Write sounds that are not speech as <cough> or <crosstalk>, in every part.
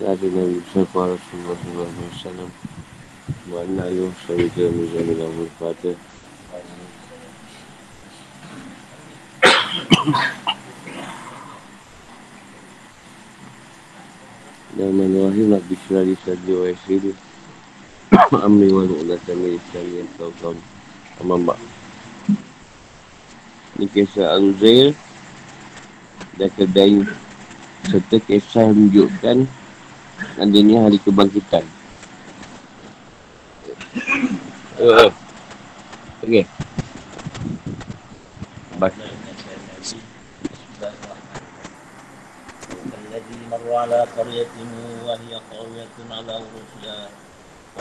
Nabi Nabi Mustafa Rasulullah SAW Wa anna ayuh syarika Muzamil Abu Fatih Dan manuahim Nabi Syurali Sadi wa Yasiri Amri wa nu'la Sami Islami yang tahu kawan Aman Bak. Ini kisah Al-Zair Dan kedai Serta kisah menunjukkan Adanya hari kebangkitan Uh, okay. Baca. الذي مر على قرية وهي قوية على عروشها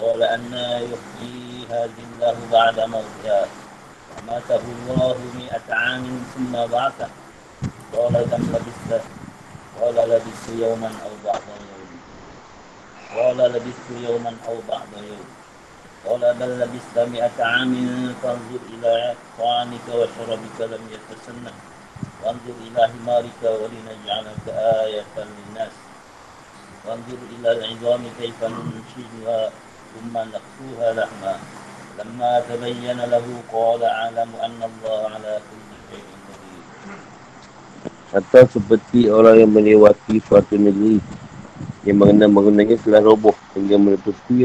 قال أنا يحيي هذه الله بعد موتها أماته الله مئة عام ثم بعثه قال كم لبثت قال لبثت يوما أو بعض يوم قال لبثت يوما أو بعض يوم قال بل لبثت مئة عام فانظر إلى طعامك وشربك لم يتسنى وانظر إلى حمارك ولنجعلك آية للناس وانظر إلى العظام كيف ننشزها ثم نقصوها لحما لما تبين له قال أعلم أن الله على كل شيء قدير Atau seperti orang yang melewati suatu negeri yang mengenal bangunannya telah roboh hingga meletupi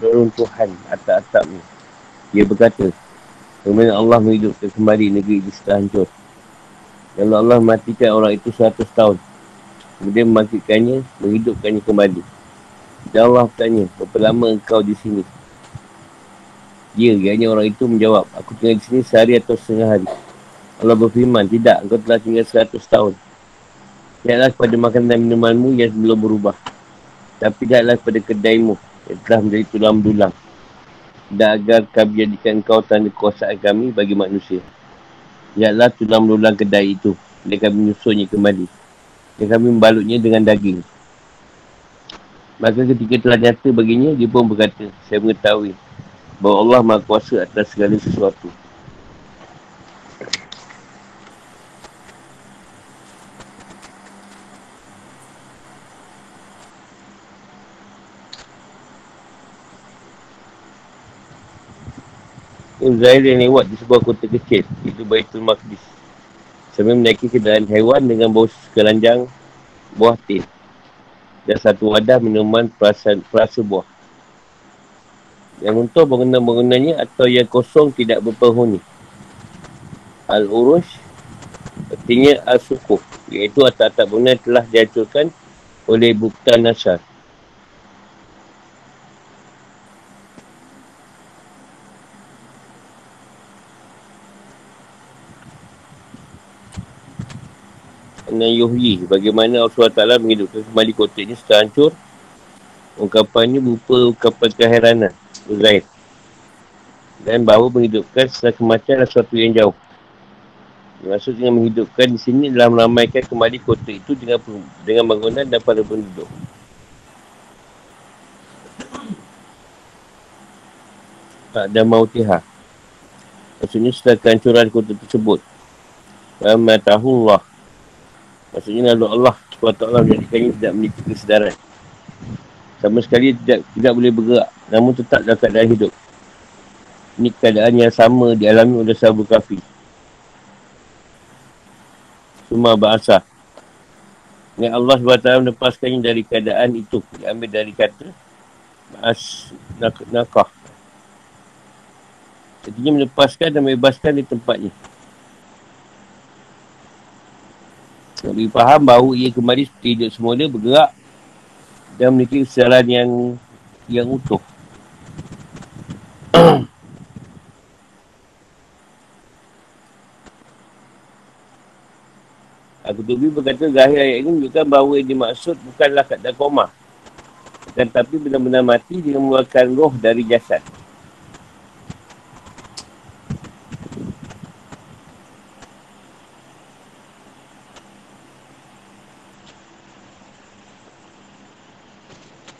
reruntuhan atap-atapnya. Dia berkata, Kemudian Allah menghidupkan kembali negeri itu setelah hancur. Dan Allah matikan orang itu 100 tahun. Kemudian membangkitkannya, menghidupkannya kembali. Dan Allah bertanya, berapa lama engkau di sini? Dia, ianya orang itu menjawab, aku tinggal di sini sehari atau setengah hari. Allah berfirman, tidak, engkau telah tinggal 100 tahun. Lihatlah kepada makanan dan minumanmu yang belum berubah. Tapi lihatlah kepada kedaimu yang telah menjadi tulang belulang. Dan agar kami jadikan kau tanda kuasaan kami bagi manusia. Lihatlah tulang belulang kedai itu. Dan kami menyusunnya kembali. Dan kami membalutnya dengan daging. Maka ketika telah nyata baginya, dia pun berkata, saya mengetahui bahawa Allah Maha Kuasa atas segala sesuatu. Zaid yang lewat di sebuah kota kecil. Itu Baitul Maqdis. Sambil menaiki kendaraan hewan dengan bau sekelanjang buah tin. Dan satu wadah minuman perasa, perasa buah. Yang untuk bangunan-bangunannya atau yang kosong tidak berpenghuni. Al-Urush Artinya Al-Sukuh Iaitu atap-atap bangunan telah dihancurkan oleh Bukta Nasar dan yuhyi bagaimana Allah SWT menghidupkan kembali kota ini setelah hancur ungkapan ini berupa ungkapan keheranan Uzair dan bahawa menghidupkan setelah kematian adalah sesuatu yang jauh Maksud dengan menghidupkan di sini adalah meramaikan kembali kota itu dengan dengan bangunan dan para penduduk. Tak ada mautiha. Maksudnya setelah kehancuran kota tersebut. Ramatahullah. Maksudnya lalu Allah SWT menjadikannya tidak memiliki kesedaran. Sama sekali tidak tidak boleh bergerak. Namun tetap dalam keadaan hidup. Ini keadaan yang sama dialami oleh sahabat kafir. Semua bahasa. Yang Allah SWT melepaskannya dari keadaan itu. Diambil dari kata As nak nakah. Artinya melepaskan dan membebaskan di tempatnya. Nabi faham bahawa ia kembali seperti hidup semula bergerak dan memiliki kesalahan yang yang utuh. <clears throat> Aku Tubi berkata zahir ayat ini menunjukkan bahawa yang dimaksud bukanlah kata koma. Dan tapi benar-benar mati dengan mengeluarkan roh dari jasad.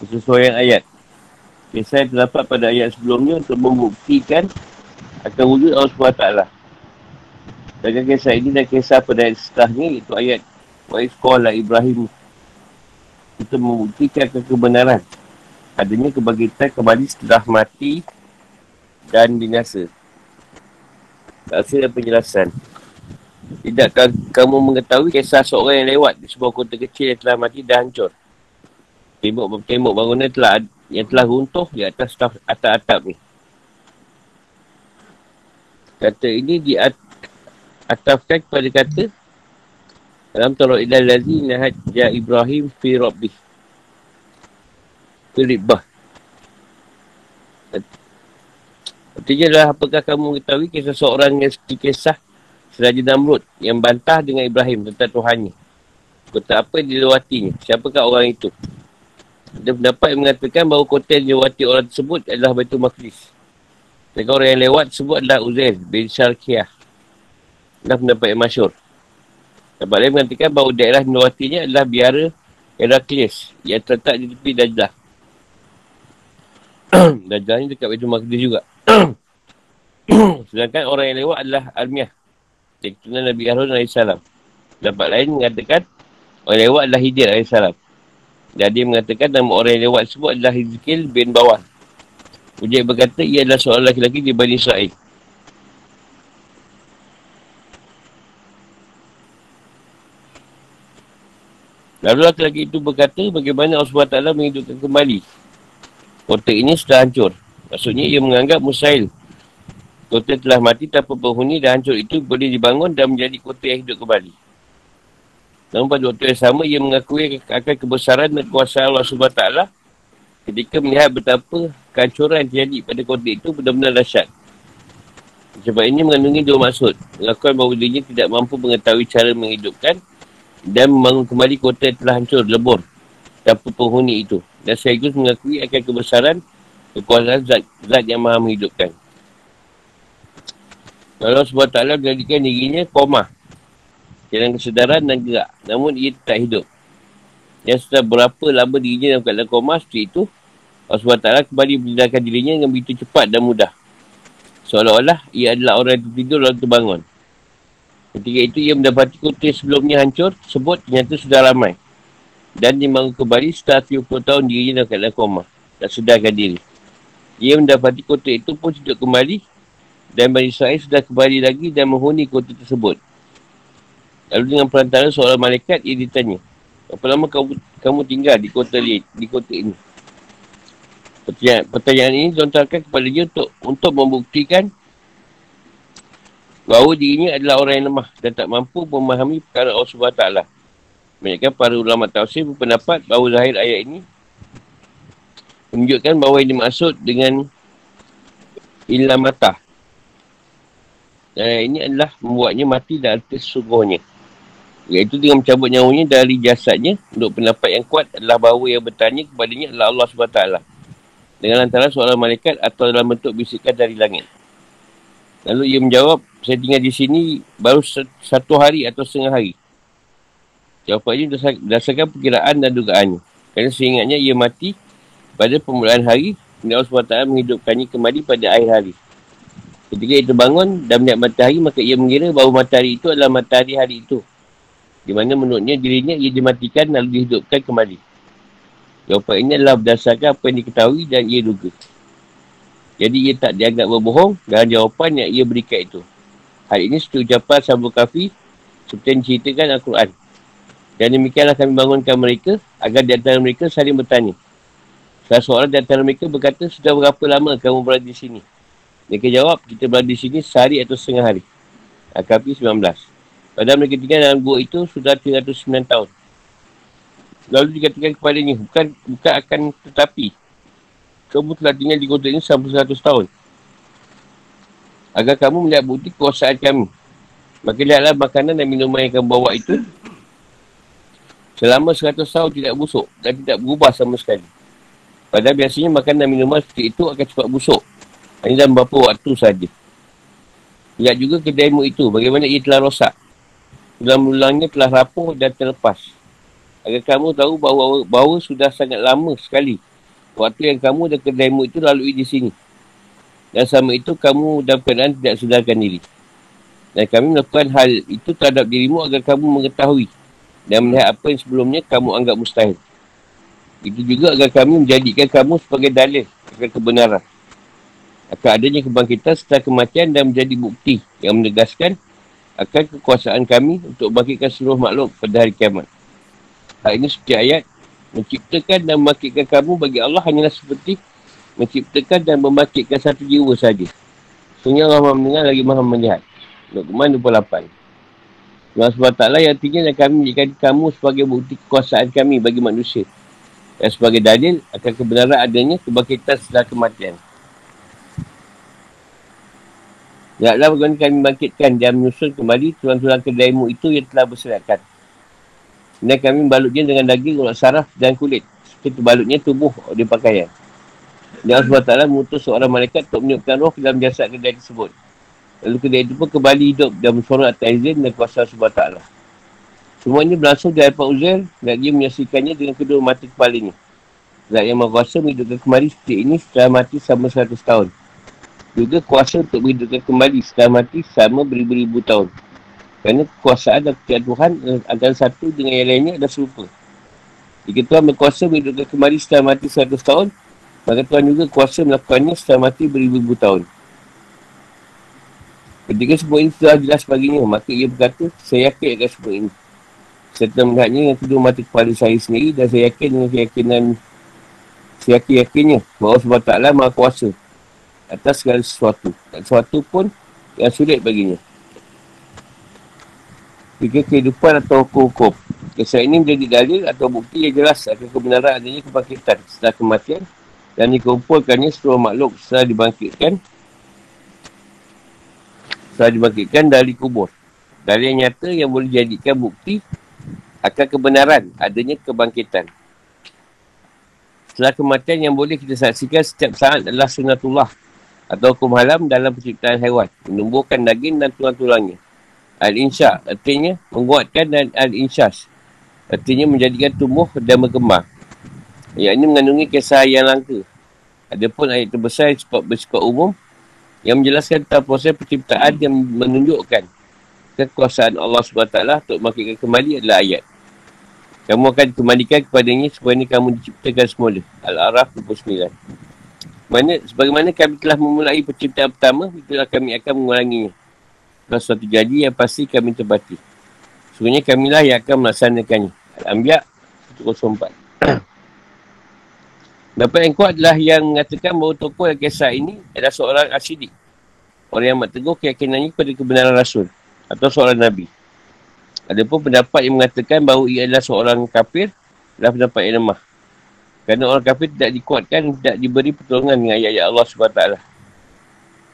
Kesesuaian ayat. Kisah yang terdapat pada ayat sebelumnya untuk membuktikan akan wujud Allah SWT. Dan kisah ini dan kisah pada ayat setelahnya iaitu ayat Wa isqala Ibrahim kita membuktikan kebenaran adanya kebangkitan kembali setelah mati dan binasa. Tak ada penjelasan. Tidakkah kamu mengetahui kisah seorang yang lewat di sebuah kota kecil yang telah mati dan hancur? Tembok-tembok bangunan telah yang telah runtuh di atas atap-atap ni. Kata ini di atafkan kepada kata dalam tolok ilah lazi nahat ja Ibrahim fi Rabbih. Filibah. Artinya adalah apakah kamu mengetahui kisah seorang yang kisah Seraja Namrud yang bantah dengan Ibrahim tentang Tuhannya. Kota apa yang dilewatinya? Siapakah orang itu? Ada pendapat yang mengatakan bahawa kota yang dilewati orang tersebut adalah Baitul Maqdis. Dan orang yang lewat tersebut adalah Uzair bin Syarkiyah. Adalah pendapat yang masyur. Dapat lain mengatakan bahawa daerah yang dilewatinya adalah biara Heraklius yang terletak di tepi Dajlah. <coughs> Dajlah ni dekat Baitul Maqdis juga. <coughs> Sedangkan orang yang lewat adalah Almiah keturunan Nabi Harun AS. Dapat lain mengatakan orang lewat adalah Hidir AS. Dan dia mengatakan nama orang yang lewat sebut adalah Hizkil bin Bawan. Ujib berkata ia adalah seorang lelaki-lelaki di Bani Israel. Lalu lelaki itu berkata bagaimana Allah SWT menghidupkan kembali. Kota ini sudah hancur. Maksudnya ia menganggap Musail Kota telah mati tanpa penghuni dan hancur itu boleh dibangun dan menjadi kota yang hidup kembali. Namun pada waktu yang sama, ia mengakui akan kebesaran dan kuasa Allah SWT ketika melihat betapa kehancuran yang terjadi pada kota itu benar-benar dahsyat. Sebab ini mengandungi dua maksud. Mengakukan bahawa dirinya tidak mampu mengetahui cara menghidupkan dan membangun kembali kota yang telah hancur, lebur tanpa penghuni itu. Dan sekaligus mengakui akan kebesaran kekuasaan zat, zat yang maha menghidupkan. Allah SWT menjadikan dirinya koma. Dalam kesedaran dan gerak. Namun ia tak hidup. Yang setelah berapa lama dirinya dalam keadaan koma seperti itu, Allah SWT kembali menjadikan dirinya dengan begitu cepat dan mudah. Seolah-olah ia adalah orang yang tertidur lalu terbangun. Ketika itu ia mendapati kota sebelumnya hancur, sebut ternyata sudah ramai. Dan dia kembali setelah 30 tahun dirinya dalam keadaan koma. Dan sedarkan diri. Ia mendapati kota itu pun hidup kembali dan Bani Israel sudah kembali lagi dan menghuni kota tersebut. Lalu dengan perantara seorang malaikat, ia ditanya, Berapa lama kamu, kamu tinggal di kota li, di kota ini? Pertanyaan, pertanyaan ini dilontarkan kepada dia untuk, untuk membuktikan bahawa dirinya adalah orang yang lemah dan tak mampu memahami perkara Allah SWT. Mereka para ulama tafsir berpendapat bahawa zahir ayat ini menunjukkan bahawa ini maksud dengan ilah matah dan ini adalah membuatnya mati dalam sesungguhnya. Iaitu dengan mencabut nyawanya dari jasadnya. Untuk pendapat yang kuat adalah bahawa yang bertanya kepadanya adalah Allah SWT. Dengan antara seorang malaikat atau dalam bentuk bisikan dari langit. Lalu ia menjawab, saya tinggal di sini baru satu hari atau setengah hari. Jawapannya berdasarkan perkiraan dan dugaannya. Kerana seingatnya ia mati pada permulaan hari. Allah SWT menghidupkannya kembali pada akhir hari. Ketika ia terbangun dan melihat matahari, maka ia mengira bahawa matahari itu adalah matahari hari itu. Di mana menurutnya dirinya ia dimatikan lalu dihidupkan kembali. Jawapan ini adalah berdasarkan apa yang diketahui dan ia duga. Jadi ia tak dianggap berbohong dalam jawapan yang ia berikan itu. Hal ini seperti ucapan Sabu Kafi seperti yang diceritakan Al-Quran. Dan demikianlah kami bangunkan mereka agar di antara mereka saling bertanya. Salah seorang di antara mereka berkata, sudah berapa lama kamu berada di sini? Mereka jawab, kita berada di sini sehari atau setengah hari. Akapi 19. Padahal mereka tinggal dalam gua itu sudah 309 tahun. Lalu dikatakan kepadanya, bukan bukan akan tetapi. Kamu telah tinggal di kota ini sampai 100 tahun. Agar kamu melihat bukti kuasaan kami. Maka lihatlah makanan dan minuman yang kamu bawa itu. Selama 100 tahun tidak busuk dan tidak berubah sama sekali. Padahal biasanya makanan dan minuman seperti itu akan cepat busuk hanya dalam beberapa waktu saja. Lihat juga kedaimu itu, bagaimana ia telah rosak. Ulang-ulangnya telah rapuh dan terlepas. Agar kamu tahu bahawa, bahawa sudah sangat lama sekali waktu yang kamu dan kedaimu itu lalui di sini. Dan sama itu kamu dalam keadaan tidak sedarkan diri. Dan kami melakukan hal itu terhadap dirimu agar kamu mengetahui dan melihat apa yang sebelumnya kamu anggap mustahil. Itu juga agar kami menjadikan kamu sebagai dalil agar kebenaran. Akan adanya kebangkitan setelah kematian dan menjadi bukti yang menegaskan akan kekuasaan kami untuk bangkitkan seluruh makhluk pada hari kiamat. Hal ini seperti ayat, menciptakan dan membangkitkan kamu bagi Allah hanyalah seperti menciptakan dan membangkitkan satu jiwa saja. Sehingga Allah maha mendengar lagi maha melihat. Luqman 28. Allah SWT yang artinya dan kami menjadikan kamu sebagai bukti kekuasaan kami bagi manusia. Dan sebagai dalil akan kebenaran adanya kebangkitan setelah kematian. Lihatlah bagaimana kami bangkitkan dan menyusun kembali tulang-tulang kedaimu itu yang telah berserakan. Dan kami membalutnya dengan daging, ulat saraf dan kulit. Seperti balutnya tubuh di pakaian. Dan Allah SWT mengutus seorang malaikat untuk menyebutkan roh dalam jasad kedai tersebut. Lalu kedai itu pun kembali hidup dan bersuara atas izin dan kuasa SWT. Semua ini berlangsung dari Pak Uzair dan dia menyaksikannya dengan kedua mata kepalanya. Zat yang mahu kuasa menghidupkan kembali seperti ini setelah mati sama 100 tahun juga kuasa untuk menghidupkan kembali setelah mati sama beribu-ribu tahun. Kerana kekuasaan dan kekuasaan Tuhan eh, antara satu dengan yang lainnya adalah serupa. Jika Tuhan berkuasa menghidupkan kembali setelah mati 100 tahun, maka Tuhan juga kuasa melakukannya setelah mati beribu-ribu tahun. Ketika semua ini telah jelas baginya, maka ia berkata, saya yakin akan semua ini. Serta melihatnya dengan kedua mati kepala saya sendiri dan saya yakin dengan keyakinan saya yakin-yakinnya bahawa sebab taklah maha kuasa atas segala sesuatu. Dan sesuatu pun yang sulit baginya. Jika kehidupan atau hukum-hukum. Kisah ini menjadi dalil atau bukti yang jelas akan kebenaran adanya kebangkitan setelah kematian dan dikumpulkannya seluruh makhluk setelah dibangkitkan setelah dibangkitkan dari kubur. Dari yang nyata yang boleh jadikan bukti akan kebenaran adanya kebangkitan. Setelah kematian yang boleh kita saksikan setiap saat adalah sunatullah atau hukum haram dalam penciptaan haiwan. Menumbuhkan daging dan tulang-tulangnya. Al-insya artinya menguatkan dan al-insyas. Artinya menjadikan tumbuh dan berkembang. Ayat ini mengandungi kisah yang langka. Ada pun ayat terbesar sebab bersifat umum yang menjelaskan tentang proses penciptaan yang menunjukkan kekuasaan Allah SWT untuk membangkitkan kembali adalah ayat. Kamu akan dikembalikan kepadanya supaya kamu diciptakan semula. Al-Araf 29. Mana, sebagaimana kami telah memulai penciptaan pertama, itulah kami akan mengulanginya. Kalau suatu jadi yang pasti kami terbati. Sebenarnya kamilah yang akan melaksanakannya. Al-Ambiyak 104. Dapat yang kuat adalah yang mengatakan bahawa tokoh yang kisah ini adalah seorang asidik. Orang yang teguh keyakinannya kepada kebenaran Rasul. Atau seorang Nabi. Ada pun pendapat yang mengatakan bahawa ia adalah seorang kafir adalah pendapat yang lemah. Kerana orang kafir tidak dikuatkan, tidak diberi pertolongan dengan ayat-ayat Allah SWT.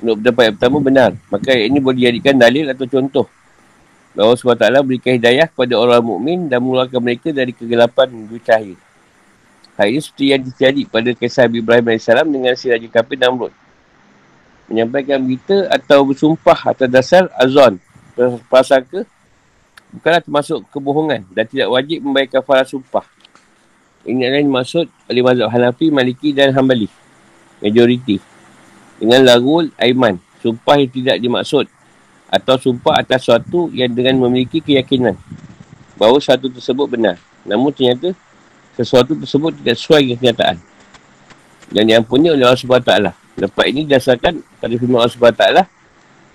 Menurut pendapat yang pertama benar. Maka ayat ini boleh dijadikan dalil atau contoh. Bahawa SWT berikan hidayah kepada orang mukmin dan mengeluarkan mereka dari kegelapan menuju cahaya. Hal ini seperti yang terjadi pada kisah Ibrahim AS dengan si Raja Kafir Namrud. Menyampaikan berita atau bersumpah atas dasar azon. Prasangka bukanlah termasuk kebohongan dan tidak wajib membayar kafarah sumpah. Ini adalah maksud oleh mazhab Hanafi, Maliki dan Hanbali. Majoriti. Dengan larul aiman. Sumpah yang tidak dimaksud. Atau sumpah atas sesuatu yang dengan memiliki keyakinan. Bahawa sesuatu tersebut benar. Namun ternyata sesuatu tersebut tidak sesuai dengan kenyataan. Dan diampuni oleh Allah SWT. Lepas ini dasarkan pada firman Allah SWT.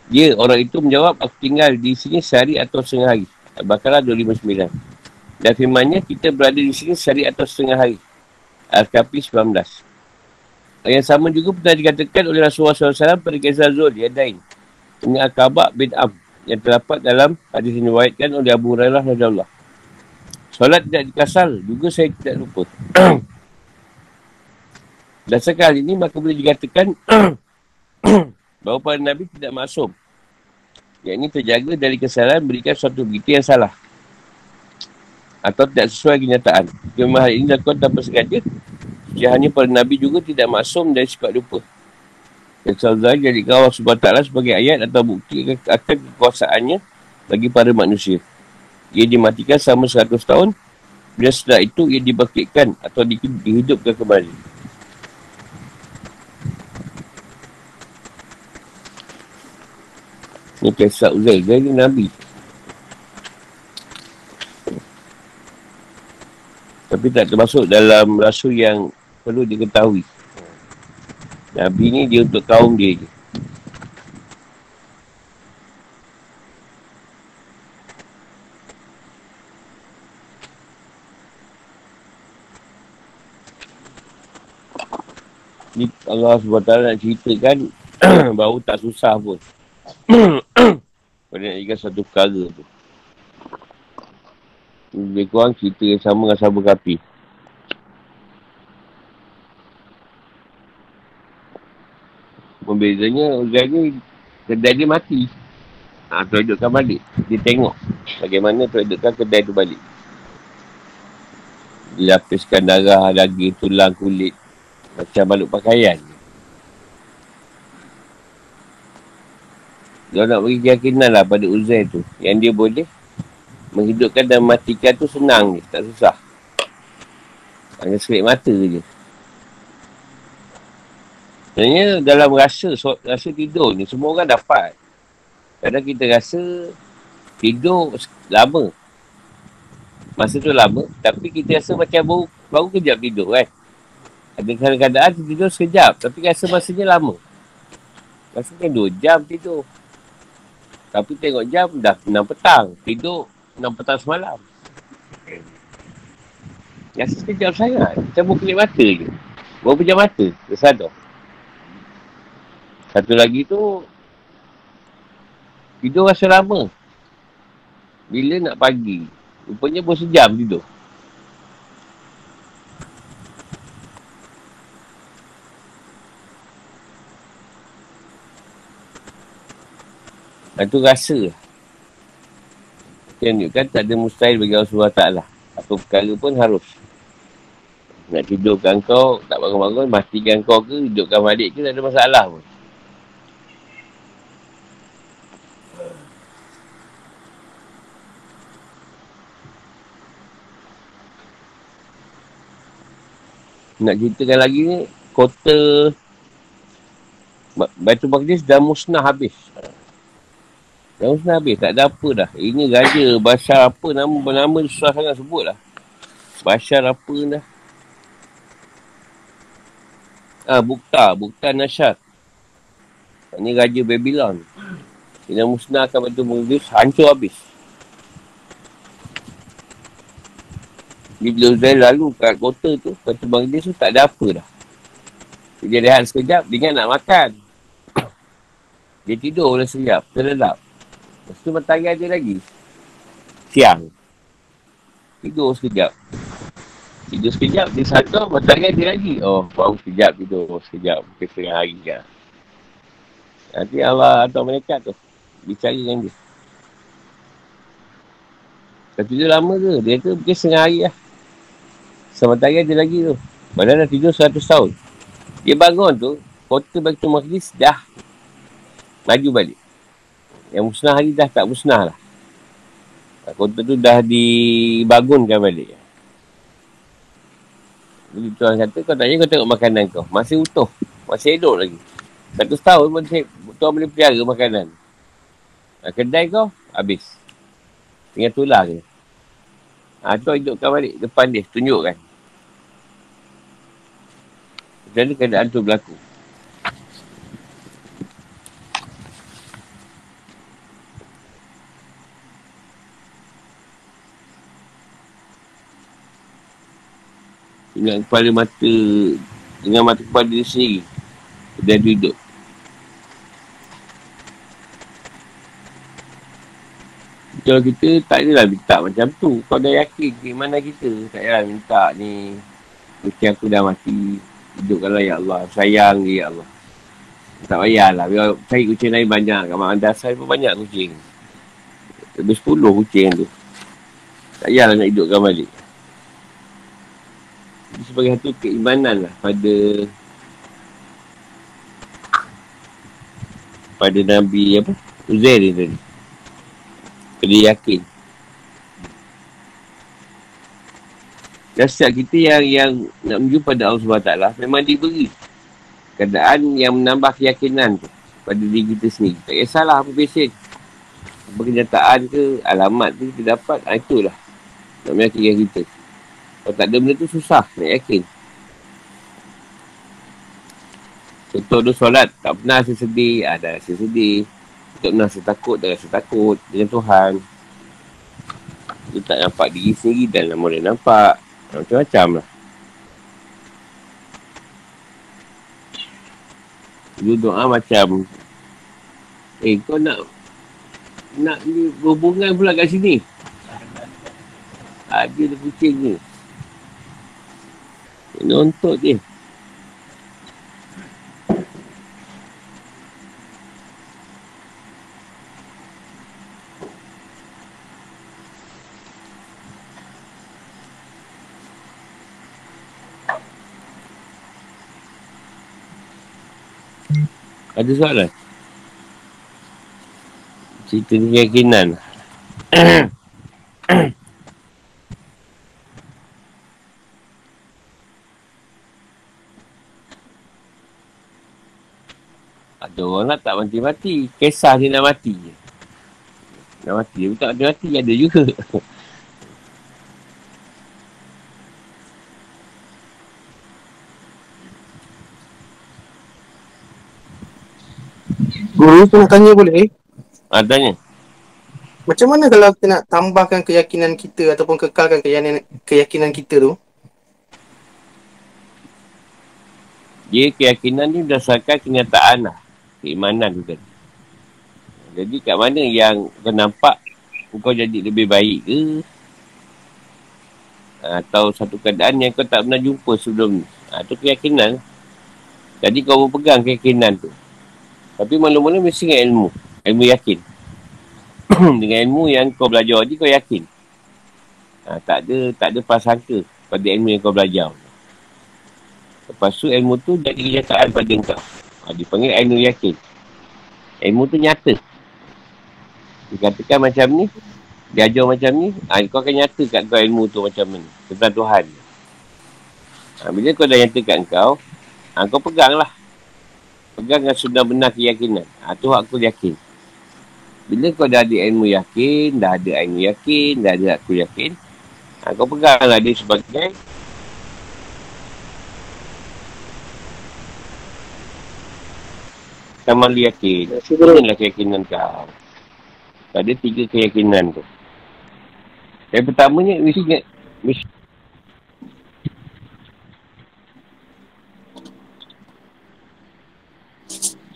Dia orang itu menjawab aku tinggal di sini sehari atau setengah hari. Al-Baqarah 259. Dan firmannya, kita berada di sini sehari atau setengah hari. Al-Kapi 19. Yang sama juga pernah dikatakan oleh Rasulullah SAW pada kisah Zul, Yadain. Ini Al-Kabak bin Am. Yang terdapat dalam hadis yang diwayatkan oleh Abu Hurairah Rasulullah. Solat tidak dikasal, juga saya tidak lupa. <clears throat> Dan sekali ini maka boleh dikatakan <clears throat> bahawa para Nabi tidak masuk. Yang ini terjaga dari kesalahan berikan suatu berita yang salah atau tidak sesuai kenyataan. Firman hal ini dilakukan tanpa sengaja. Jahannya para Nabi juga tidak maksum dari sifat lupa. Dan Salzai jadi Allah SWT sebagai ayat atau bukti akan kekuasaannya bagi para manusia. Ia dimatikan selama 100 tahun. Dan setelah itu ia dibangkitkan atau di, dihidupkan kembali. Ini kisah Uzair. Dia Nabi. Tapi tak termasuk dalam rasul yang perlu diketahui. Nabi ni dia untuk kaum dia je. Ni Allah SWT nak ceritakan <clears throat> bahawa tak susah pun. <clears throat> Pada nak ikan satu perkara tu. Lebih kurang cerita yang sama dengan sahabat kapi. Pembezanya Uzai ni kedai dia mati. Ha, tu hidupkan balik. Dia tengok bagaimana tu hidupkan kedai tu balik. Dilapiskan darah, daging, tulang, kulit. Macam baluk pakaian. Dia nak bagi keyakinan lah pada Uzair tu. Yang dia boleh menghidupkan dan matikan tu senang je. Tak susah. Hanya serik mata je. Sebenarnya dalam rasa, rasa tidur ni semua orang dapat. Kadang kita rasa tidur lama. Masa tu lama. Tapi kita rasa macam baru, baru kejap tidur kan. Ada kadang-kadang tidur sekejap. Tapi rasa masanya lama. Rasa kan dua jam tidur. Tapi tengok jam dah 6 petang. Tidur 6 petang semalam. Rasa sekejap sangat. Macam buka kelip mata je. Baru pejam mata. Tersadar. Satu lagi tu. Tidur rasa lama. Bila nak pagi. Rupanya pun sejam tidur. Itu rasa Yang kan tak ada mustahil bagi Allah SWT Apa perkara pun harus. Nak tidurkan kau Tak bangun-bangun Matikan kau ke Hidupkan balik ke Tak ada masalah pun. Nak ceritakan lagi ni Kota Batu Maqdis dah musnah habis Dah musnah habis. Tak ada apa dah. Ini raja Bashar apa nama nama susah sangat sebut lah. Bashar apa dah. Ah, Bukta. Bukta Nasyar. Ini raja Babylon. Dia musnahkan batu Maqdis hancur habis. Bila Zain lalu kat kota tu, batu Maqdis tu tak ada apa dah. Dia rehat sekejap, dia nak makan. Dia tidur oleh sekejap, terlelap. Lepas tu matahari ada lagi. Siang. Tidur sekejap. Tidur sekejap, dia satu, matahari ada lagi. Oh, baru sekejap tidur. Sekejap, mungkin setengah hari kan. Nanti Allah atau mereka tu. Bicara dengan dia. Lepas tidur lama ke? Dia tu mungkin setengah hari lah. Sama matahari ada lagi tu. Padahal dah tidur 100 tahun. Dia bangun tu, kota Baitul Maqdis dah maju balik. Yang musnah hari dah tak musnah lah. Kota tu dah dibangunkan balik. Jadi tuan kata, kau tanya kau tengok makanan kau. Masih utuh. Masih hidup lagi. Satu tahun pun tuan boleh pelihara makanan. Kedai kau, habis. Tinggal tular je. Ha, tuan hidupkan balik depan dia. Tunjukkan. Mana keadaan tu berlaku? Dengan kepala mata dengan mata kepala dia sendiri. Dan duduk. Kalau kita tak adalah minta macam tu. Kau dah yakin ke mana kita? Tak adalah minta ni. Kucing aku dah mati. Hidupkanlah ya Allah. Sayang dia ya Allah. Tak payahlah. Biar cari kucing lain banyak kat mak dasar pun banyak kucing. Lebih sepuluh kucing tu. Tak payahlah nak hidupkan balik sebagai satu keimanan lah pada pada Nabi apa? Uzair ni tadi. Dia yakin. Dan setiap kita yang yang nak menuju pada Allah SWT memang diberi keadaan yang menambah keyakinan tu pada diri kita sendiri. Tak kisahlah apa pesen apa kenyataan ke alamat tu kita dapat ha, itulah. Nak meyakinkan kita Kalau tak ada benda tu susah nak yakin. Contoh tu solat, tak pernah rasa sedih, ada ah, rasa sedih. Tak pernah rasa takut, dah rasa takut dengan Tuhan. Dia tak nampak diri sendiri dan nama dia nampak. Macam-macam lah. Dia doa macam Eh kau nak Nak berhubungan pula kat sini Ada dia kucing ni Nontok dia Ada soalan? Cerita keyakinan. <clears throat> orang nak tak mati-mati. Kisah dia nak mati. Nak mati. Dia tak ada mati. Ada juga. Guru tu nak tanya boleh? Ha, tanya. Macam mana kalau kita nak tambahkan keyakinan kita ataupun kekalkan keyakinan, keyakinan kita tu? Dia keyakinan ni berdasarkan kenyataan lah. Keimanan tu kan. Jadi kat mana yang kau nampak kau jadi lebih baik ke? Atau satu keadaan yang kau tak pernah jumpa sebelum ni. Ha, tu keyakinan. Jadi kau berpegang keyakinan tu. Tapi mula-mula mesti dengan ilmu. Ilmu yakin. <clears throat> dengan ilmu yang kau belajar je kau yakin. Ha, tak ada tak ada prasangka pada ilmu yang kau belajar. Lepas tu ilmu tu jadi kenyataan pada kau. Ha, dipanggil ilmu yakin. Ilmu tu nyata. Dikatakan macam ni, dia ajar macam ni, ha, kau akan nyata kat kau ilmu tu macam ni. Tentang Tuhan. Ha, bila kau dah nyata kat kau, ha, kau peganglah pegang dengan sudah benar keyakinan. Ha, tu aku yakin. Bila kau dah ada ilmu yakin, dah ada ilmu yakin, dah ada aku yakin, ha, kau peganglah dia sebagai Kamal yakin. Inilah keyakinan kau. Ada tiga keyakinan tu. Yang pertamanya, mesti ingat, mesti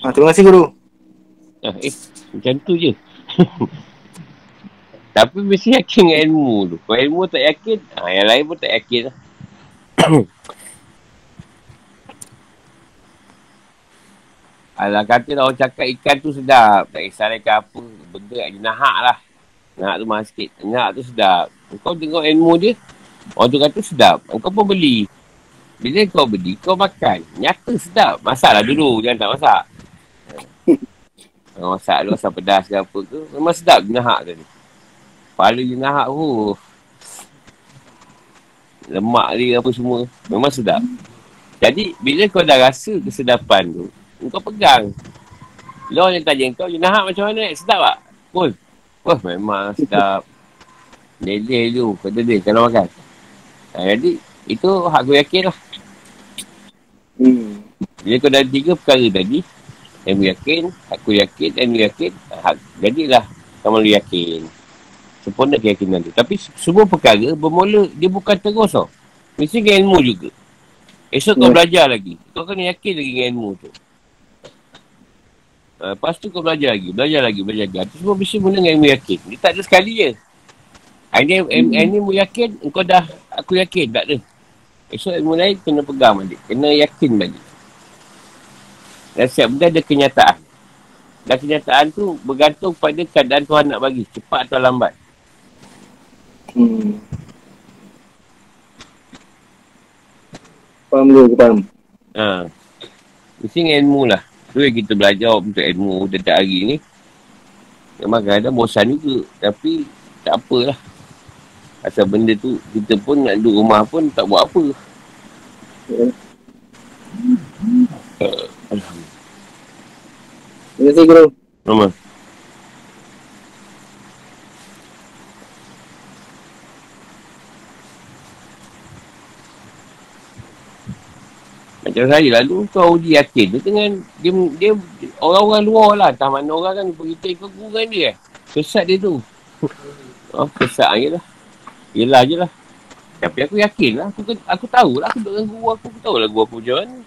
Ha, terima kasih guru. Ah, eh, macam tu je. <laughs> Tapi mesti yakin dengan ilmu tu. Kalau ilmu tak yakin, ha, yang lain pun tak yakin lah. <coughs> Alah kata lah orang cakap ikan tu sedap. Tak kisah lah ikan apa. Benda ada nahak lah. Nahak tu mahal sikit. Nahak tu sedap. Kau tengok ilmu dia. Orang tu kata sedap. Kau pun beli. Bila kau beli, kau makan. Nyata sedap. Masaklah dulu. Jangan tak masak. <laughs> Orang masak tu asam pedas ke apa ke. Memang sedap jenahak tu ni. Kepala jenahak tu. Oh. Lemak dia apa semua. Memang sedap. Jadi bila kau dah rasa kesedapan tu. Kau pegang. Orang yang tanya kau jenahak macam mana? Sedap tak? Pun. Wah memang sedap. Lele tu. Kata dia kalau makan. Ha, jadi itu hak aku yakin lah. Hmm. Bila kau dah tiga perkara tadi. Ilmu yakin, aku yakin, ilmu yakin. Ha, jadilah kamu yakin. Sempurna keyakinan tu. Tapi semua perkara bermula, dia bukan terus tau. Mesti dengan ilmu juga. Esok kau hmm. belajar lagi. Kau kena yakin lagi dengan ilmu tu. Ha, lepas tu kau belajar lagi, belajar lagi, belajar lagi. Itu semua mesti mula dengan ilmu yakin. Dia tak ada sekali je. Ini hmm. ilmu yakin, kau dah, aku yakin, tak ada. Esok ilmu lain kena pegang balik. Kena yakin balik. Dan setiap benda ada kenyataan. Dan kenyataan tu bergantung pada keadaan Tuhan nak bagi. Cepat atau lambat. Hmm. Faham dulu, faham. Ha. Mesti dengan ilmu lah. Tu yang kita belajar untuk ilmu dekat hari ni. Memang kadang-kadang bosan juga. Tapi tak apalah. Asal benda tu kita pun nak duduk rumah pun tak buat apa. Alhamdulillah. Terima kasih guru. Nama. Macam saya lalu kau uji yakin tu dengan dia, dia orang-orang luar lah. Tak mana orang kan kita ikut kan dia. Kesat dia tu. <laughs> Oh, kesat je lah. Yelah je lah. Tapi aku yakin lah. Aku, aku tahu lah. Aku dengan guru aku. Aku tahu lah guru aku macam mana.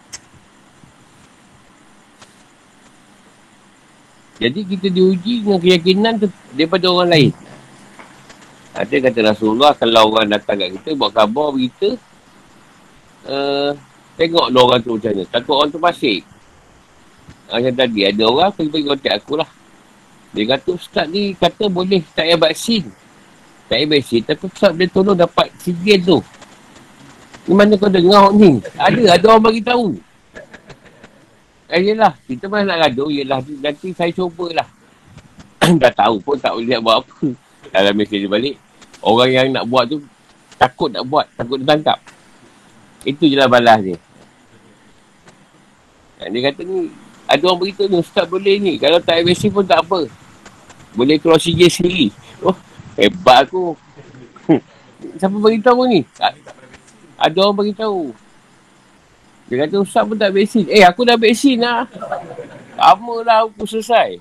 Jadi kita diuji dengan keyakinan tu daripada orang lain. Ada kata Rasulullah kalau orang datang kat kita buat khabar berita uh, tengok lah orang tu macam mana. Takut orang tu pasik. Macam tadi ada orang pergi-pergi kontak aku lah. Dia kata ustaz ni kata boleh tak payah vaksin. Tak payah vaksin tapi ustaz boleh tolong dapat sigil tu. Di mana kau dengar ni? Ada, ada orang bagi tahu. Eh yelah, kita mana nak gaduh, yelah nanti saya cubalah. <clears throat> Dah tahu pun tak boleh buat apa. Dalam mesej balik, orang yang nak buat tu takut nak buat, takut ditangkap. Itu je lah balas dia. Dan dia kata ni, ada orang beritahu ni, Ustaz boleh ni. Kalau tak MSC pun tak apa. Boleh keluar CJ sendiri. Oh, hebat aku. Siapa beritahu ni? Ada orang beritahu. Dia kata Ustaz pun tak vaksin. Eh aku dah vaksin lah. Lama lah aku selesai.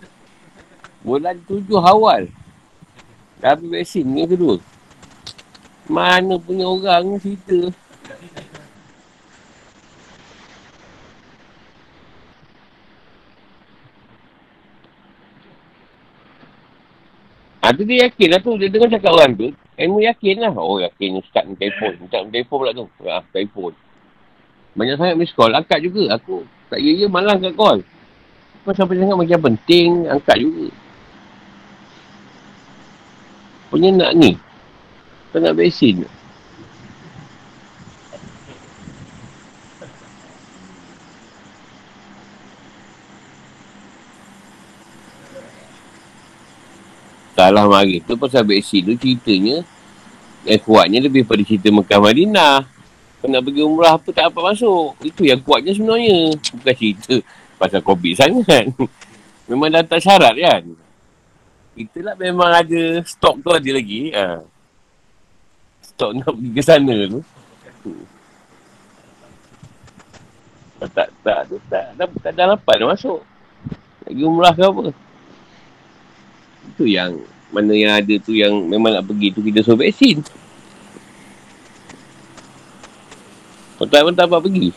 Bulan tujuh awal. Dah habis vaksin ni kedua. Mana punya orang cerita. Ha, tu dia yakin lah tu. Dia dengar cakap orang tu. Ilmu yakin lah. Oh yakin Ustaz ni telefon. Ustaz ni telefon pula tu. Ha, telefon. Banyak sangat miss call. Angkat juga. Aku tak ya-ya malah angkat call. Kau sampai sangat macam penting. Angkat juga. Punya nak ni. Kau nak vaksin. Salah mari tu pasal vaksin tu ceritanya yang kuatnya lebih pada cerita Mekah Madinah. Kau nak pergi umrah apa tak apa masuk. Itu yang kuatnya sebenarnya. Bukan cerita pasal COVID sangat. memang dah tak syarat kan. Kita lah memang ada stok tu ada lagi. Ha. Stok nak pergi ke sana tu. Tak, tak, tak, tak, tak, tak, tak dah dapat dah masuk. Lagi umrah ke apa. Itu yang mana yang ada tu yang memang nak pergi tu kita suruh vaksin. Kau pun tak dapat pergi.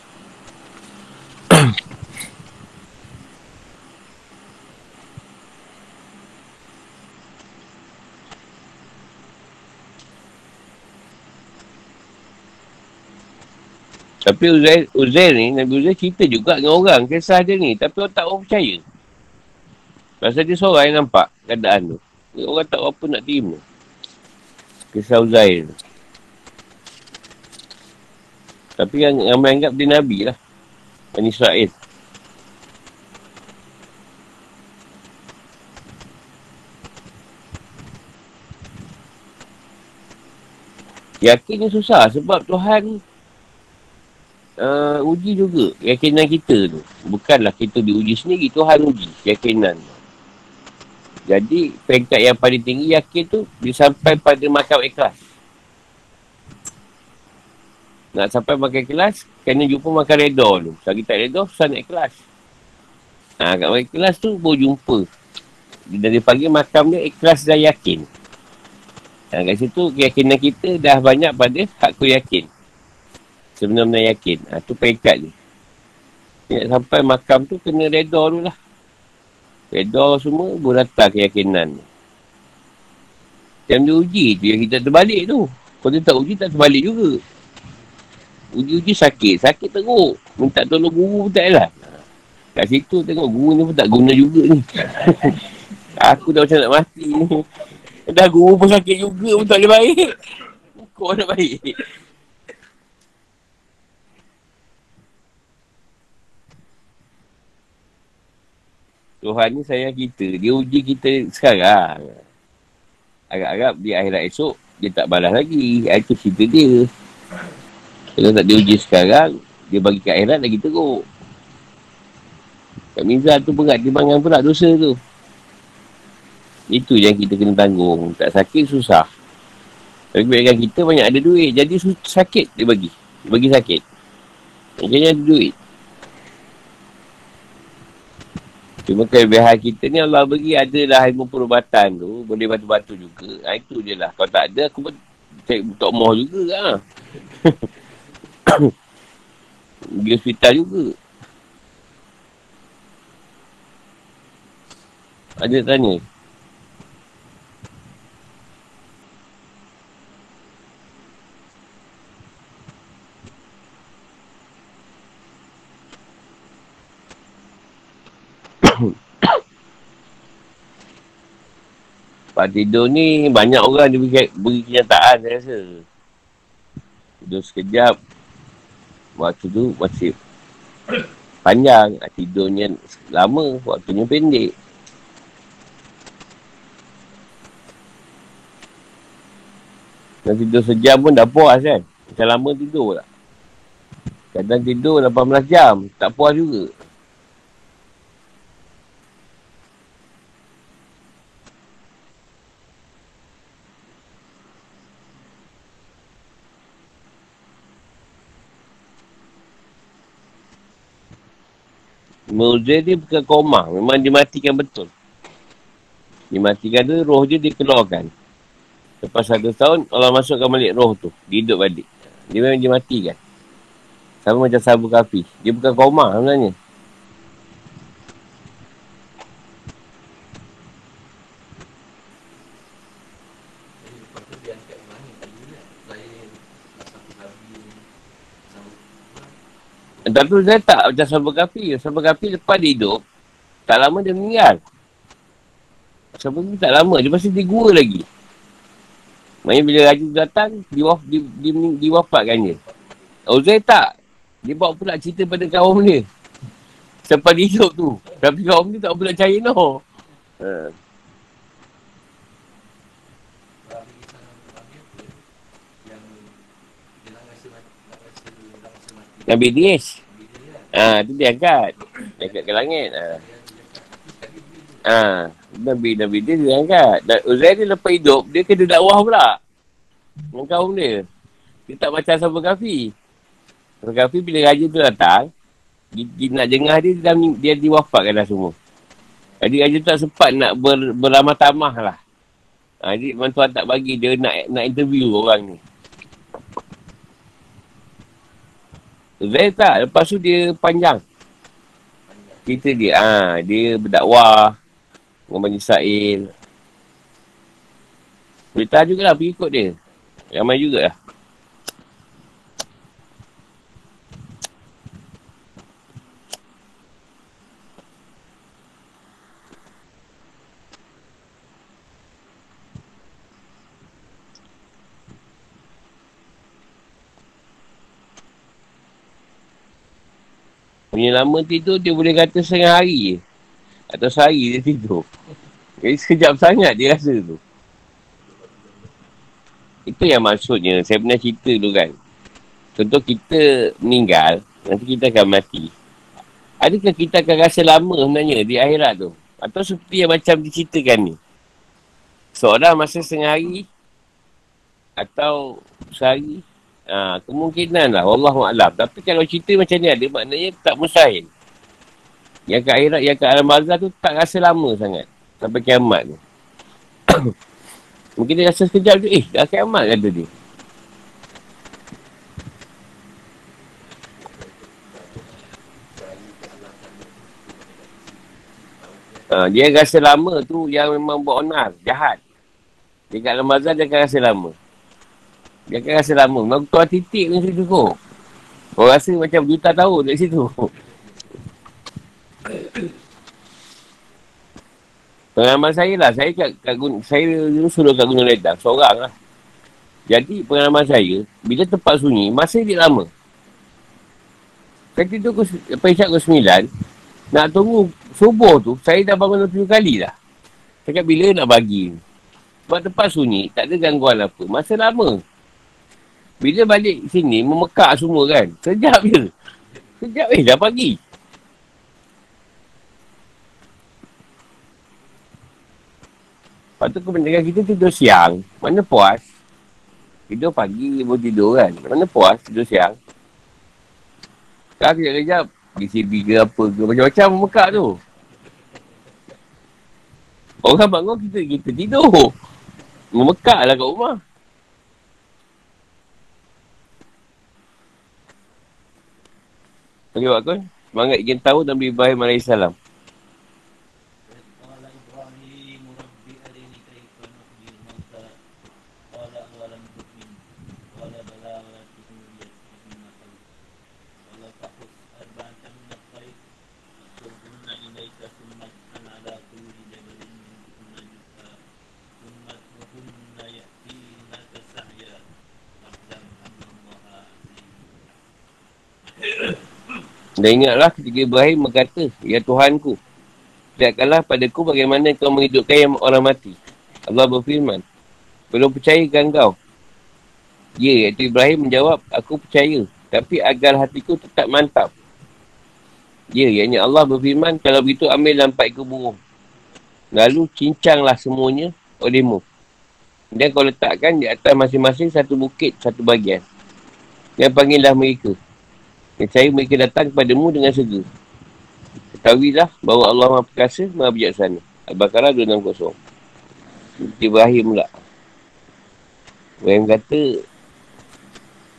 Tapi Uzair, Uzair ni, Nabi Uzair cerita juga dengan orang kisah dia ni. Tapi orang tak orang percaya. Pasal dia seorang yang nampak keadaan tu. Orang tak apa nak terima. Kisah Uzair tu. Tapi yang ramai anggap dia Nabi lah. Bani Israel. Yakinnya susah sebab Tuhan uh, uji juga keyakinan kita tu. Bukanlah kita diuji sendiri, Tuhan uji keyakinan. Jadi peringkat yang paling tinggi yakin tu dia sampai pada makam ikhlas. Nak sampai makan kelas, kena jumpa makan redor dulu. Selagi tak redor, susah nak kelas. Ha, kat makan kelas tu, baru jumpa. Dari pagi makam dia, ikhlas dah yakin. Ha, kat situ, keyakinan kita dah banyak pada aku yakin. Sebenarnya yakin. Ha, tu peringkat dia. Nak sampai makam tu, kena redor dulu lah. Redor semua, baru datang keyakinan. Yang dia uji tu, yang kita terbalik tu. Kalau dia tak uji, tak terbalik juga. Uji-uji sakit. Sakit teruk. Minta tolong guru pun tak lah. Kat situ tengok guru ni pun tak guna juga ni. <laughs> Aku dah macam nak mati ni. Dah guru pun sakit juga pun tak boleh baik. Kau nak baik. Tuhan ni sayang kita. Dia uji kita sekarang. Agak-agak di akhirat esok, dia tak balas lagi. Itu cerita dia. Kalau tak diuji sekarang, dia bagi ke akhirat lagi teruk. Kat Mizal tu berat timbangan pula dosa tu. Itu yang kita kena tanggung. Tak sakit, susah. Tapi kebaikan kita banyak ada duit. Jadi sakit dia bagi. Dia bagi sakit. Macam ada duit. Cuma kelebihan kita ni Allah bagi ada lah ilmu perubatan tu. Boleh batu-batu juga. Ha, itu je lah. Kalau tak ada, aku pun cek Tok Moh juga lah. <coughs> Pergi hospital juga. Ada tanya? Pak tidur ni banyak orang dia beri, beri kenyataan saya rasa. Tidur sekejap. Waktu tu masih panjang. Tidurnya lama. Waktunya pendek. Dan tidur sejam pun dah puas kan. Macam lama tidur tak. Kadang tidur 18 jam. Tak puas juga. Muzir dia bukan koma. Memang dimatikan betul. Dimatikan tu, roh dia dikeluarkan. Lepas satu tahun, Allah masukkan balik roh tu. Dia hidup balik. Dia memang dimatikan. Sama macam sabu kapi. Dia bukan koma sebenarnya. Tapi saya tak macam sahabat kapi. Sahabat kapi lepas dia hidup, tak lama dia meninggal. Sahabat kapi tak lama, dia pasti di gua lagi. Maksudnya bila raja datang, diwaf, di, di, di, diwafatkan dia. Uzair tak. Dia bawa pula cerita pada kaum dia. Sampai dia hidup tu. Tapi kaum dia tak pula percaya no. Ha. Nabi Idris. Ha, tu dia angkat. Dia angkat ke langit. Ha. Ha. Nabi Nabi dia dia angkat. Dan Uzair dia lepas hidup, dia kena dakwah pula. Dengan kaum dia. Dia tak macam sama kafi. Sama kafi bila raja tu datang, dia, nak jengah dia, dia, dia diwafatkan dah semua. Jadi raja tak sempat nak ber, beramah tamah lah. Ha, jadi tuan tak bagi dia nak nak interview orang ni. Zaid tak. Lepas tu dia panjang. Cerita dia. Ha, dia berdakwah. Bani Sa'il. Beritahu juga lah pergi ikut dia. Ramai juga Punya lama tidur dia boleh kata setengah hari je. Atau sehari dia tidur. Jadi sekejap sangat dia rasa tu. Itu yang maksudnya. Saya pernah cerita tu kan. Contoh kita meninggal. Nanti kita akan mati. Adakah kita akan rasa lama sebenarnya di akhirat tu? Atau seperti yang macam diceritakan ni. Seorang masa setengah hari. Atau sehari. Ha, kemungkinan lah. Wallahualam. Tapi kalau cerita macam ni ada, maknanya tak mustahil. Yang ke akhirat, yang ke alam barzah tu tak rasa lama sangat. Sampai kiamat tu. <coughs> Mungkin dia rasa sekejap tu, eh, dah kiamat kata dia. Ha, dia rasa lama tu yang memang buat onar, jahat. Dia kat alam barzah, dia akan rasa lama. Dia akan rasa lama. Memang tuan titik pun situ kok. Orang rasa macam juta tahun kat situ. <coughs> Pengalaman saya lah. Saya kat, kat gun, saya dulu suruh kat Gunung Ledang. Seorang lah. Jadi pengalaman saya, bila tempat sunyi, masa dia lama. Tidur ke, lepas isyak ke sembilan, nak tunggu subuh tu, saya dah bangun tujuh kali dah. Cakap bila nak bagi. Sebab tempat sunyi, tak ada gangguan apa. Masa lama. Bila balik sini, memekak semua kan. Sejap je. Sejap eh, dah pagi. Lepas tu kebanyakan kita tidur siang. Mana puas? Tidur pagi, baru tidur kan. Mana puas tidur siang? Sekarang kejap-kejap. DCB ke apa ke. Macam-macam memekak tu. Orang bangun kita, kita tidur. Memekak lah kat rumah. Okey, Pak Kun. Semangat ingin tahu Nabi Ibrahim AS. Dan ingatlah ketika Ibrahim berkata, Ya Tuhanku, lihatkanlah padaku bagaimana kau menghidupkan yang orang mati. Allah berfirman, belum percayakan kau. Ya, iaitu Ibrahim menjawab, aku percaya. Tapi agar hatiku tetap mantap. Ya, iaitu Allah berfirman, kalau begitu ambil empat ekor burung. Lalu cincanglah semuanya olehmu. Dan kau letakkan di atas masing-masing satu bukit, satu bahagian. Dan panggillah mereka. Saya mereka datang kepadamu dengan segera. Ketahuilah bahawa Allah Maha Perkasa, Maha Bijaksana. Al-Baqarah 260. Ibrahim pula. Ibrahim kata,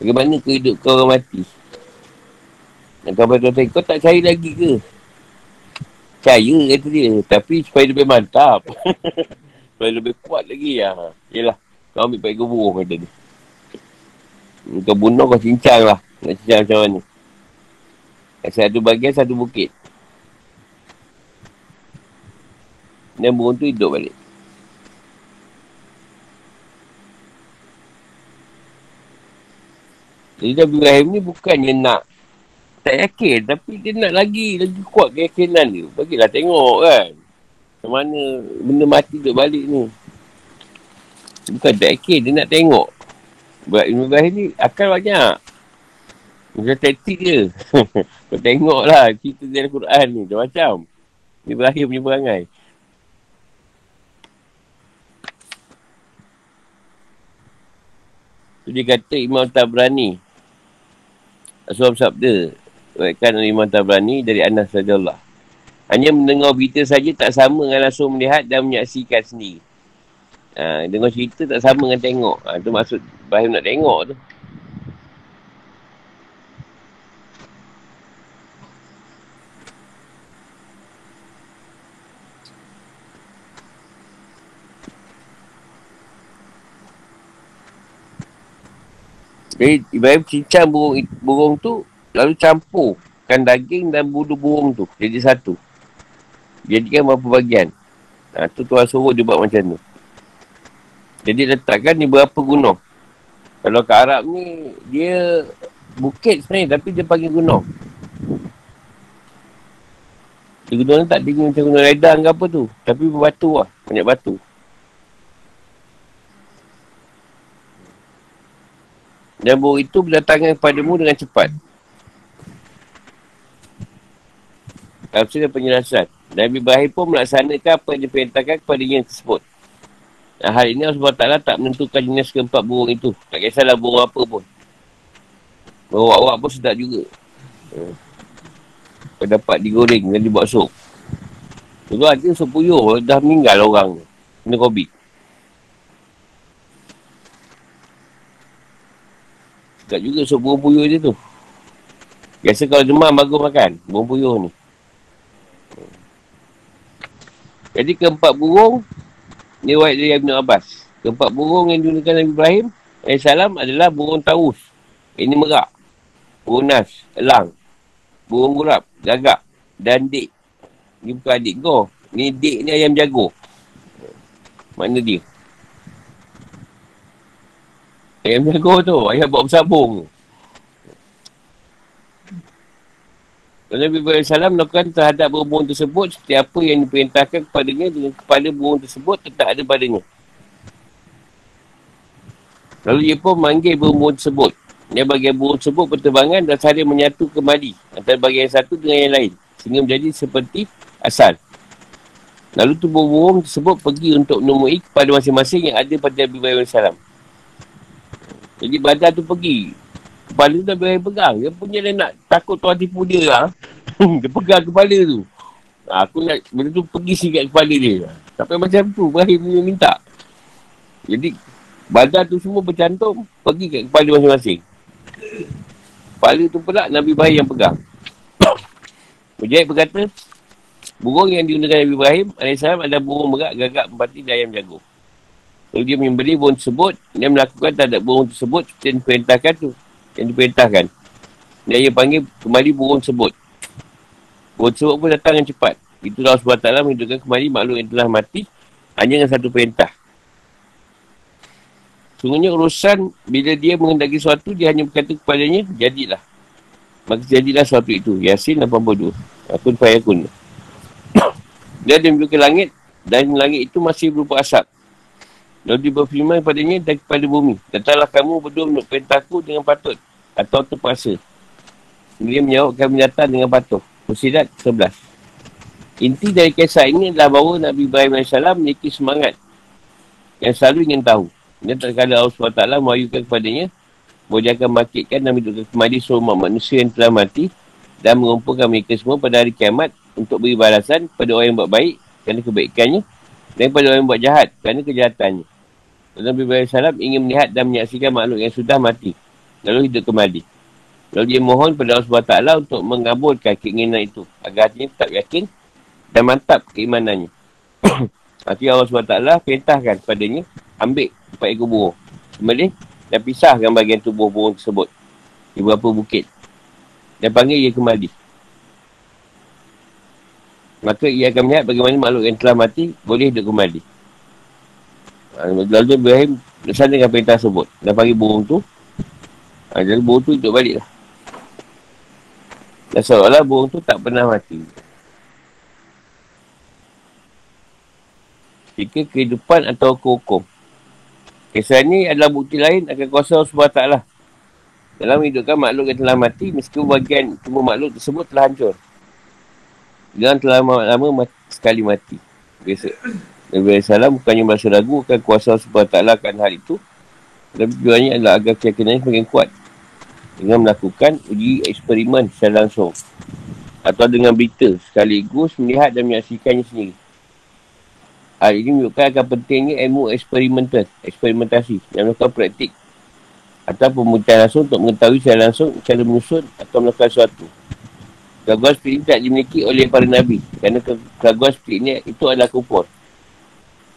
bagaimana kau hidup kau orang mati? Dan kau berkata, kau tak cari lagi ke? Percaya kata dia. Tapi supaya lebih mantap. <laughs> supaya lebih kuat lagi. Ya. Yelah. Kau ambil pakai burung kata dia. Kau bunuh kau cincang lah. Nak cincang macam mana. Satu bagian satu bukit. Dan burung tu hidup balik. Jadi Nabi Ibrahim ni bukannya nak tak yakin tapi dia nak lagi lagi kuat keyakinan dia. Bagilah tengok kan. Macam mana benda mati duduk balik ni. Bukan tak yakin dia nak tengok. Nabi Ibrahim ni akal banyak. Macam taktik je. <laughs> Kau tengok lah cerita dari Al-Quran ni. Macam-macam. Ibrahim punya perangai. Tu dia kata Imam Tabrani. Asal sabda. Buatkan Imam Tabrani dari Anas Radiyallah. Hanya mendengar berita saja tak sama dengan langsung melihat dan menyaksikan sendiri. Ha, dengar cerita tak sama dengan tengok. Ha, tu maksud Ibrahim nak tengok tu. Jadi Ibrahim cincang burung, burung tu lalu campurkan daging dan bulu burung tu jadi satu. Jadikan berapa bahagian. Ha, tu Tuhan suruh dia buat macam tu. Jadi letakkan di berapa gunung. Kalau ke Arab ni, dia bukit sebenarnya tapi dia panggil gunung. Di gunung tak tinggi macam gunung redang ke apa tu. Tapi berbatu lah. Banyak batu. Dan burung itu berdatangan kepadamu dengan cepat. Tafsir dan penjelasan. Nabi Ibrahim pun melaksanakan apa yang diperintahkan kepada yang tersebut. Nah, hal ini Allah SWT tak menentukan jenis keempat burung itu. Tak kisahlah burung apa pun. Burung awak pun sedap juga. Hmm. Dapat digoreng dan dibuat sup. Dulu ada sup puyuh, dah meninggal orang. Kena COVID. Sedap juga sup burung puyuh dia tu. Biasa kalau demam bagus makan. Burung puyuh ni. Jadi keempat burung ni riwayat dari Ibn Abbas. Keempat burung yang digunakan Nabi Ibrahim AS adalah burung taus. Ini merak. Burung nas, elang. Burung gurap, gagak dan dik. Ni bukan adik kau. Ni dik ni ayam jago. Mana dia? Ayam jago tu. Ayam buat bersabung tu. Nabi Salam melakukan terhadap burung tersebut setiap apa yang diperintahkan kepadanya dengan kepala burung tersebut tetap ada padanya. Lalu ia pun memanggil burung-burung tersebut. Dia bagian burung tersebut berterbangan dan saling menyatu kembali antara bagian satu dengan yang lain. Sehingga menjadi seperti asal. Lalu tu burung-burung tersebut pergi untuk menemui kepada masing-masing yang ada pada Nabi Salam. Jadi badan tu pergi Kepala tu Nabi Ibrahim pegang. Dia punya dia nak takut tuan tipu dia lah. dia pegang kepala tu. Ha, aku nak benda tu pergi sikit kepala dia. Sampai macam tu, Ibrahim punya minta. Jadi, badan tu semua bercantum, pergi ke kepala masing-masing. Kepala tu pula Nabi Ibrahim yang pegang. <coughs> Mujahid berkata, burung yang digunakan Nabi Ibrahim AS ada burung merak, gagak, empati dan ayam jagung. Lalu dia membeli burung tersebut, dia melakukan terhadap burung tersebut seperti yang diperintahkan tu. Yang diperintahkan. Dan dia panggil kembali burung tersebut. Burung tersebut pun datang dengan cepat. Itulah Allah SWT menghidupkan kembali makhluk yang telah mati hanya dengan satu perintah. Sungguhnya urusan bila dia mengendaki sesuatu, dia hanya berkata kepadanya, jadilah. Maka jadilah sesuatu itu. Yasin 82. Akun Fayakun. <coughs> dia ada langit dan langit itu masih berupa asap. Lalu dia berfirman padanya dan kepada bumi. Datanglah kamu berdua menurut perintahku dengan patut atau terpaksa. Dia menjawab kami datang dengan patuh. Musidat 11. Inti dari kisah ini adalah bahawa Nabi Ibrahim AS memiliki semangat yang selalu ingin tahu. Dan terkala Allah SWT mewayukan kepadanya bahawa dia akan makitkan dan hidupkan kembali semua manusia yang telah mati dan mengumpulkan mereka semua pada hari kiamat untuk beri balasan kepada orang yang buat baik kerana kebaikannya dan kepada orang yang buat jahat kerana kejahatannya. Nabi Ibrahim SAW ingin melihat dan menyaksikan makhluk yang sudah mati lalu hidup kembali. Lalu dia mohon kepada Allah SWT untuk mengabulkan keinginan itu agar hatinya tetap yakin dan mantap keimanannya. <coughs> Hati Allah SWT perintahkan kepadanya ambil empat ekor burung. Kemudian, dan pisahkan bahagian tubuh burung tersebut di beberapa bukit. Dan panggil ia kembali. Maka ia akan melihat bagaimana makhluk yang telah mati boleh hidup kembali. Ha, lalu Ibrahim bersama dengan perintah tersebut. Dan panggil burung tu. Ha, jadi burung tu hidup balik lah. Dan seolah burung tu tak pernah mati. Jika kehidupan atau hukum. Kisah ini adalah bukti lain akan kuasa Allah SWT dalam hidupkan makhluk yang telah mati meskipun bagian semua makhluk tersebut telah hancur. Jangan telah lama mati, sekali mati. Biasa. Nabi SAW bukannya merasa ragu akan kuasa Allah SWT akan hal itu. Tapi tujuannya adalah agar keyakinannya semakin kuat. Dengan melakukan uji eksperimen secara langsung. Atau dengan berita sekaligus melihat dan menyaksikannya sendiri. Hal ini menunjukkan akan pentingnya ilmu eksperimental, eksperimentasi yang melakukan praktik atau pembuktian langsung untuk mengetahui secara langsung cara menyusun atau melakukan sesuatu. Keraguan seperti ini tak dimiliki oleh para Nabi kerana keraguan seperti ini itu adalah kufur.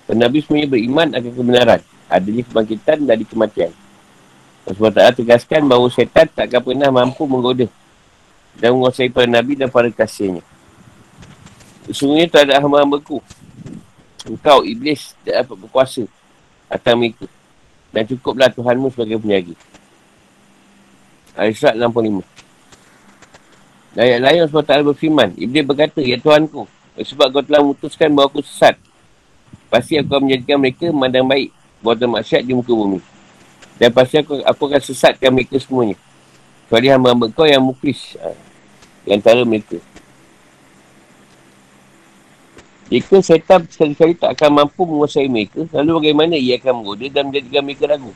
Para Nabi semuanya beriman akan kebenaran, adanya kebangkitan dari kematian. Sebab tak tegaskan bahawa syaitan takkan pernah mampu menggoda dan menguasai para Nabi dan para kasihnya. Sesungguhnya tak ada hamba-hambaku engkau iblis tak dapat berkuasa atas mereka dan cukuplah Tuhanmu sebagai penjaga Al-Isra' 65 dan ayat lain SWT berfirman. Iblis berkata, Ya Tuhanku Sebab kau telah memutuskan bahawa aku sesat Pasti aku akan menjadikan mereka memandang baik Buatan maksiat di muka bumi. Dan pasti aku, aku akan sesatkan mereka semuanya Kecuali hamba-hamba kau yang muklis ha, Di antara mereka. Jika setan sekali-kali tak akan mampu menguasai mereka, lalu bagaimana ia akan menggoda dan menjadikan mereka ragu?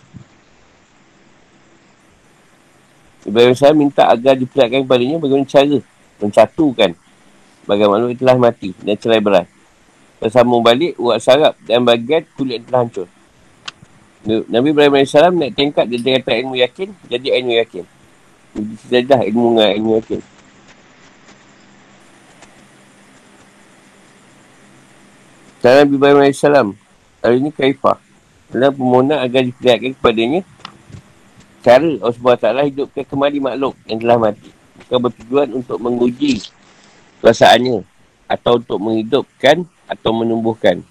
Ibrahim saya minta agar diperlihatkan kepadanya bagaimana cara mencatukan bagaimana yang telah mati dan cerai berat. Bersambung balik uat sarap dan bagian kulit telah hancur. Nabi Ibrahim AS naik tingkat dari kata ilmu yakin jadi ilmu yakin. Jadi dah ilmu dengan ilmu yakin. Salam Nabi Ibrahim AS. Hari ini kaifah. Dalam permohonan agar diperlihatkan kepadanya cara Allah SWT hidupkan kembali makhluk yang telah mati. Bukan bertujuan untuk menguji perasaannya atau untuk menghidupkan atau menumbuhkan.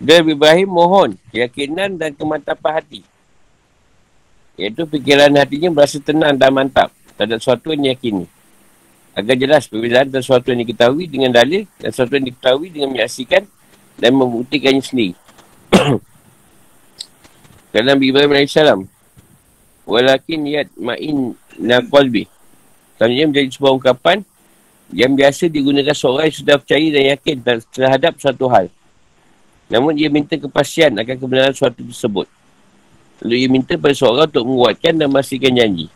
Dan Ibrahim mohon keyakinan dan kemantapan hati. Iaitu fikiran hatinya berasa tenang dan mantap terhadap sesuatu yang diyakini. Agar jelas perbezaan antara sesuatu yang diketahui dengan dalil dan sesuatu yang diketahui dengan menyaksikan dan membuktikannya sendiri. <coughs> Dalam Nabi Ibrahim AS, Walakin yad ma'in na qalbi. Selanjutnya menjadi sebuah ungkapan yang biasa digunakan seorang yang sudah percaya dan yakin terhadap satu hal. Namun ia minta kepastian akan kebenaran suatu tersebut. Lalu ia minta pada seorang untuk menguatkan dan memastikan janji.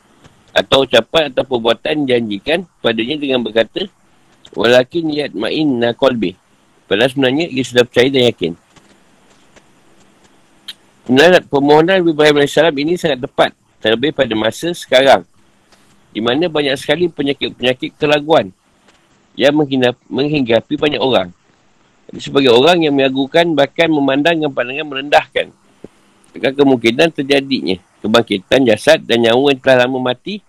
Atau ucapan atau perbuatan janjikan padanya dengan berkata, Walakin niat ma'in na kolbi. Padahal sebenarnya ia sudah percaya dan yakin. Sebenarnya permohonan Ibrahim AS ini sangat tepat. Terlebih pada masa sekarang. Di mana banyak sekali penyakit-penyakit keraguan yang menghinggapi banyak orang. Sebagai orang yang mengagukan bahkan memandang dengan pandangan merendahkan. Akan kemungkinan terjadinya kebangkitan jasad dan nyawa yang telah lama mati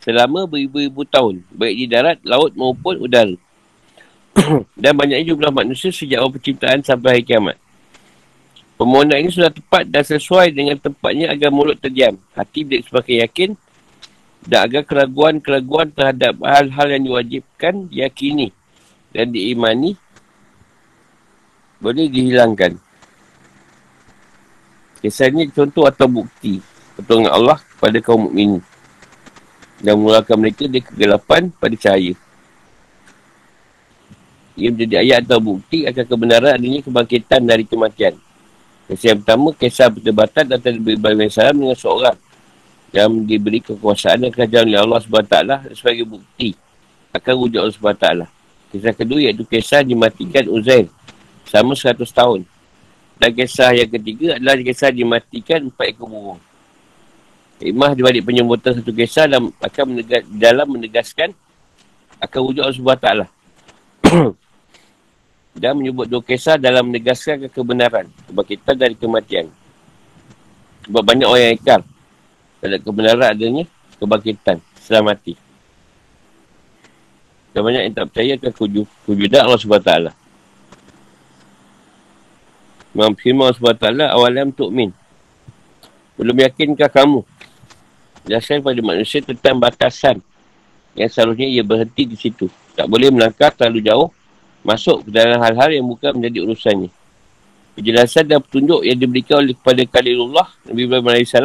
selama beribu-ribu tahun. Baik di darat, laut maupun udara. <clears throat> dan banyaknya jumlah manusia sejak awal penciptaan sampai hari kiamat. Permohonan ini sudah tepat dan sesuai dengan tempatnya agar mulut terdiam. Hati bila semakin yakin dan agar keraguan-keraguan terhadap hal-hal yang diwajibkan diyakini dan diimani boleh dihilangkan. Kisah ini contoh atau bukti pertolongan Allah kepada kaum mukminin dan mengeluarkan mereka dari kegelapan pada cahaya. Ia menjadi ayat atau bukti akan kebenaran adanya kebangkitan dari kematian. Kisah yang pertama, kisah perdebatan antara Ibrahim AS dengan seorang yang diberi kekuasaan dan kerajaan oleh Allah SWT sebagai bukti akan wujud Allah SWT. Kisah kedua iaitu kisah dimatikan Uzair sama 100 tahun. Dan kisah yang ketiga adalah kisah dimatikan empat ekor burung. Hikmah di balik penyebutan satu kisah dalam, akan menegas, dalam menegaskan akan wujud Allah SWT. <clears throat> dan menyebut dua kisah dalam menegaskan kebenaran kebangkitan dari kematian. Sebab banyak orang yang ikar terhadap kebenaran adanya kebangkitan setelah mati. Dan banyak yang tak percaya akan kujudan Allah SWT. Imam Firman Allah SWT awalam tu'min. Belum yakinkah kamu? Jelaskan pada manusia tentang batasan yang seharusnya ia berhenti di situ. Tak boleh melangkah terlalu jauh masuk ke dalam hal-hal yang bukan menjadi urusannya. Penjelasan dan petunjuk yang diberikan oleh kepada Khalilullah Nabi Ibrahim AS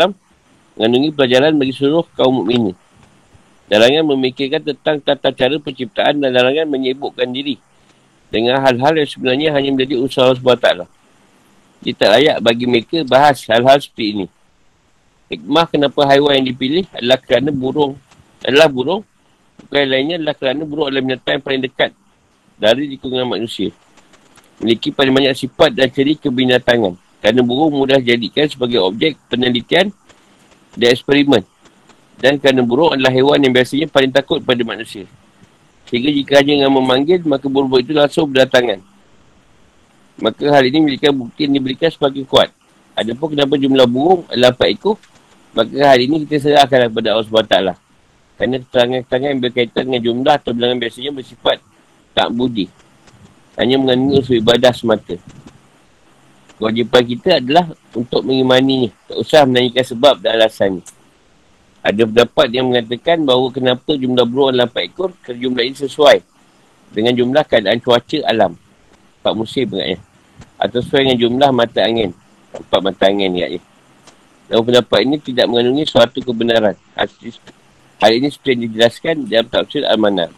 mengandungi pelajaran bagi seluruh kaum mukminin. Dalangan memikirkan tentang tata cara penciptaan dan dalangan menyebutkan diri dengan hal-hal yang sebenarnya hanya menjadi usaha SWT. Dia tak layak bagi mereka bahas hal-hal seperti ini. Hikmah kenapa haiwan yang dipilih adalah kerana burung adalah burung bukan lainnya adalah kerana burung adalah binatang yang paling dekat dari lingkungan manusia. Memiliki paling banyak sifat dan ciri kebinatangan. Kerana burung mudah jadikan sebagai objek penelitian dan eksperimen. Dan kerana burung adalah hewan yang biasanya paling takut pada manusia. Sehingga jika hanya dengan memanggil, maka burung itu langsung berdatangan. Maka hal ini memberikan bukti yang diberikan sebagai kuat. Adapun kenapa jumlah burung adalah 4 ekor, maka hal ini kita serahkan kepada Allah SWT. Kerana keterangan-keterangan yang berkaitan dengan jumlah atau bilangan biasanya bersifat tak budi. Hanya mengandungi usul ibadah semata. Kewajipan kita adalah untuk mengimani Tak usah menanyakan sebab dan alasan Ada pendapat yang mengatakan bahawa kenapa jumlah burung adalah 4 ekor, kerana jumlah ini sesuai dengan jumlah keadaan cuaca alam. Empat musim agaknya. Atau sesuai dengan jumlah mata angin. Empat mata angin agaknya. Dalam pendapat ini tidak mengandungi suatu kebenaran. Hal ini seperti yang dijelaskan dalam tafsir Al-Manar.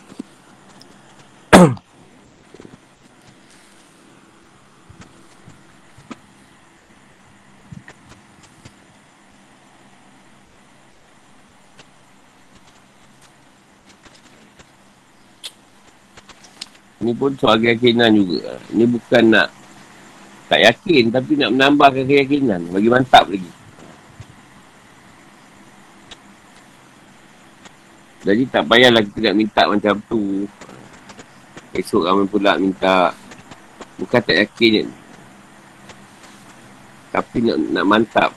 Ini pun soal keyakinan juga. Ini bukan nak tak yakin tapi nak menambahkan keyakinan. Bagi mantap lagi. Jadi tak payahlah kita nak minta macam tu. Esok ramai pula minta. Bukan tak yakin. Tapi nak, nak mantap.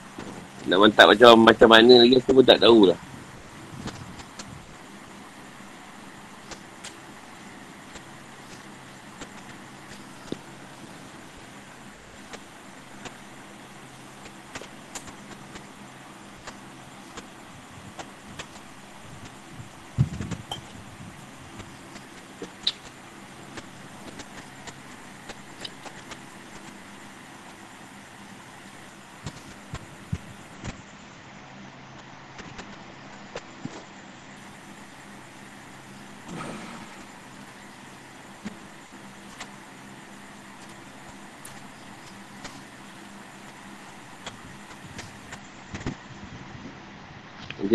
Nak mantap macam macam mana lagi aku pun tak tahulah.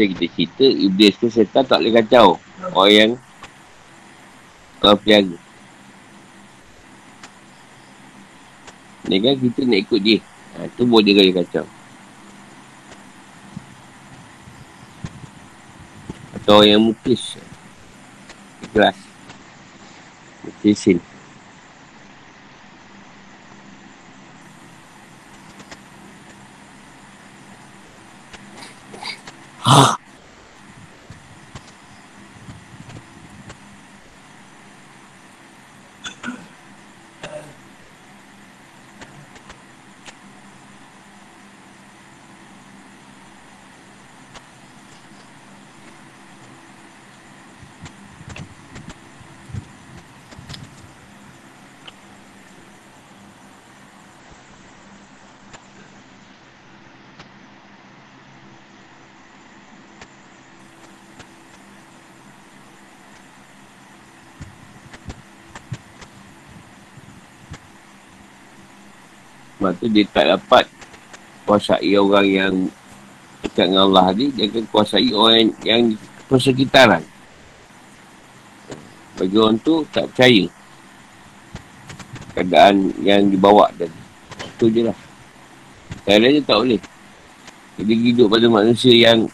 Macam kita cerita, Iblis tu setan tak boleh kacau. Orang yang orang piaga. Ni kan kita nak ikut dia. Ha, tu boleh dia kaya kacau. Atau orang yang mukis. Ikhlas. Mukisin. Ha. Sebab tu dia tak dapat kuasai orang yang dekat dengan Allah ni. Dia akan kuasai orang yang, yang persekitaran. Bagi orang tu tak percaya. Keadaan yang dibawa tadi. Itu je lah. Lain tak boleh. Jadi hidup pada manusia yang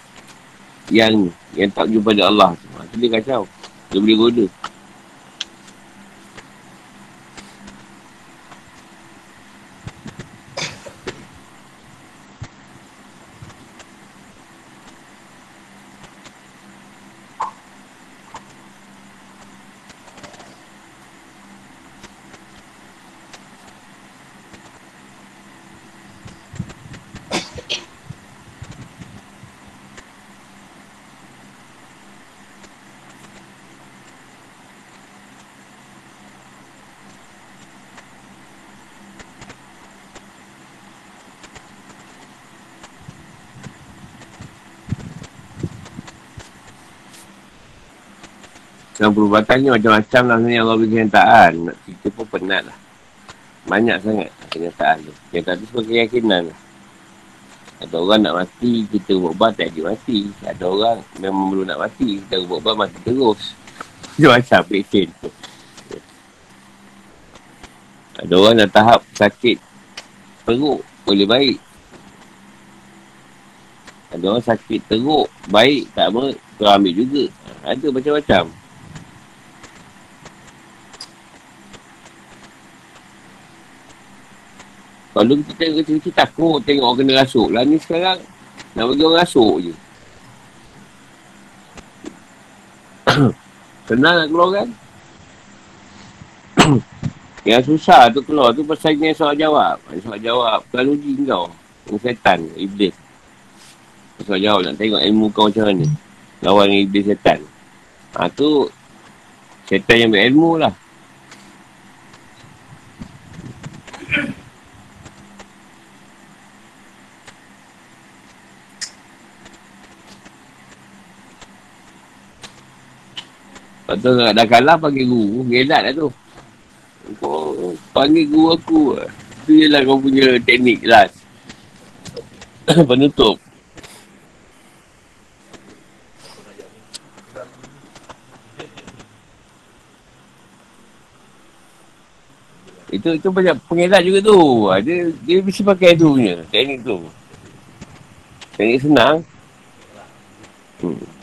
yang yang tak jumpa pada Allah. Itu dia kacau. Dia boleh goda. Dan perubatannya macam-macam lah sebenarnya Allah beri kenyataan. Cerita pun penat lah. Banyak sangat kenyataan tu. Kenyataan tu sebagai keyakinan lah. Ada orang nak mati, kita buat tak dia mati. Ada orang memang belum nak mati, kita buat mati terus. Macam-macam peksin tu. Ada orang dah tahap sakit perut, boleh baik. Ada orang sakit teruk, baik, tak apa, tu ambil juga. Ada macam-macam. Kalau kita tengok kecil kita takut tengok orang kena rasuk. Lah ni sekarang nak bagi orang rasuk je. <coughs> Senang nak keluar kan? <coughs> yang susah tu keluar tu pasal ni soal jawab. Soal jawab. Tuan uji kau. Yang setan, iblis. Soal jawab nak tengok ilmu kau macam mana. Lawan iblis setan. Ha tu setan yang berilmu lah. Lepas tu dah kalah panggil guru. Gelat lah tu. Kau panggil guru aku. Itu je lah kau punya teknik lah. <coughs> Penutup. Itu itu banyak pengelat juga tu. Dia dia mesti pakai tu punya teknik tu. Teknik senang. Hmm.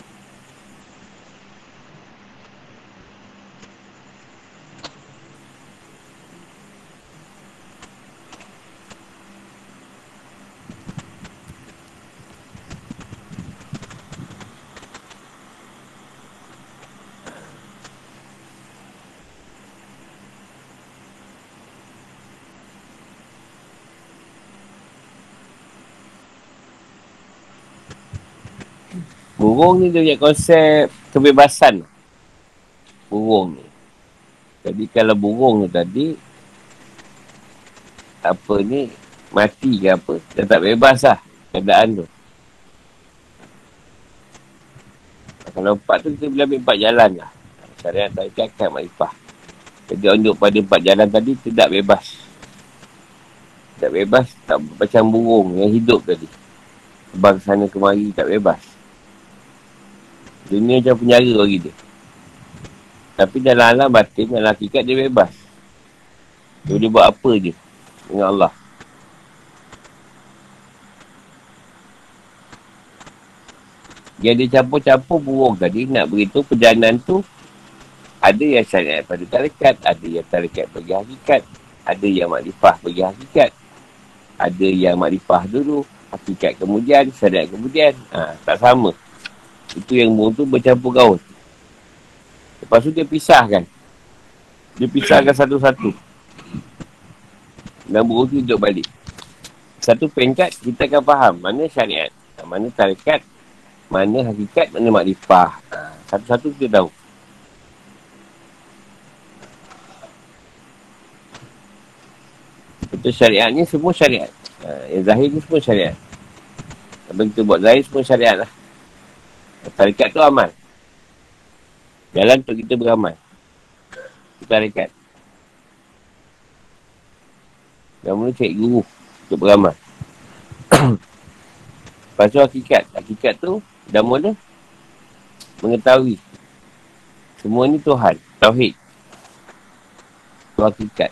Burung ni dia punya konsep kebebasan. Burung ni. Jadi kalau burung tu tadi, apa ni, mati ke apa, dia tak bebas lah keadaan tu. Kalau empat tu kita boleh ambil empat jalan lah. Syariat tak cakap makrifah. Jadi duduk pada empat jalan tadi tidak bebas. Tak bebas, tak macam burung yang hidup tadi. Sebab sana kemari tak bebas. Dunia macam penjara bagi dia. Tapi dalam alam batin, dalam hakikat dia bebas. Dia boleh buat apa je dengan Allah. Dia ada campur-campur burung tadi nak beritahu perjalanan tu ada yang syariat pada tarikat, ada yang tarikat bagi hakikat, ada yang makrifah bagi hakikat, ada yang makrifah dulu, hakikat kemudian, syariat kemudian. Ha, tak sama. Itu yang burung tu bercampur gaul. Lepas tu dia pisahkan. Dia pisahkan satu-satu. Dan burung tu hidup balik. Satu peringkat, kita akan faham mana syariat, mana tarikat, mana hakikat, mana makrifah. Ha, satu-satu kita tahu. Itu syariat ni semua syariat. Ha, yang zahir ni semua syariat. Apa kita buat zahir semua syariat lah. Tarikat tu amal. Jalan untuk kita beramal. Tarikat. Dan mula cari guru untuk beramal. <coughs> Lepas tu hakikat. Hakikat tu dah mula mengetahui. Semua ni Tuhan. Tauhid. Itu hakikat.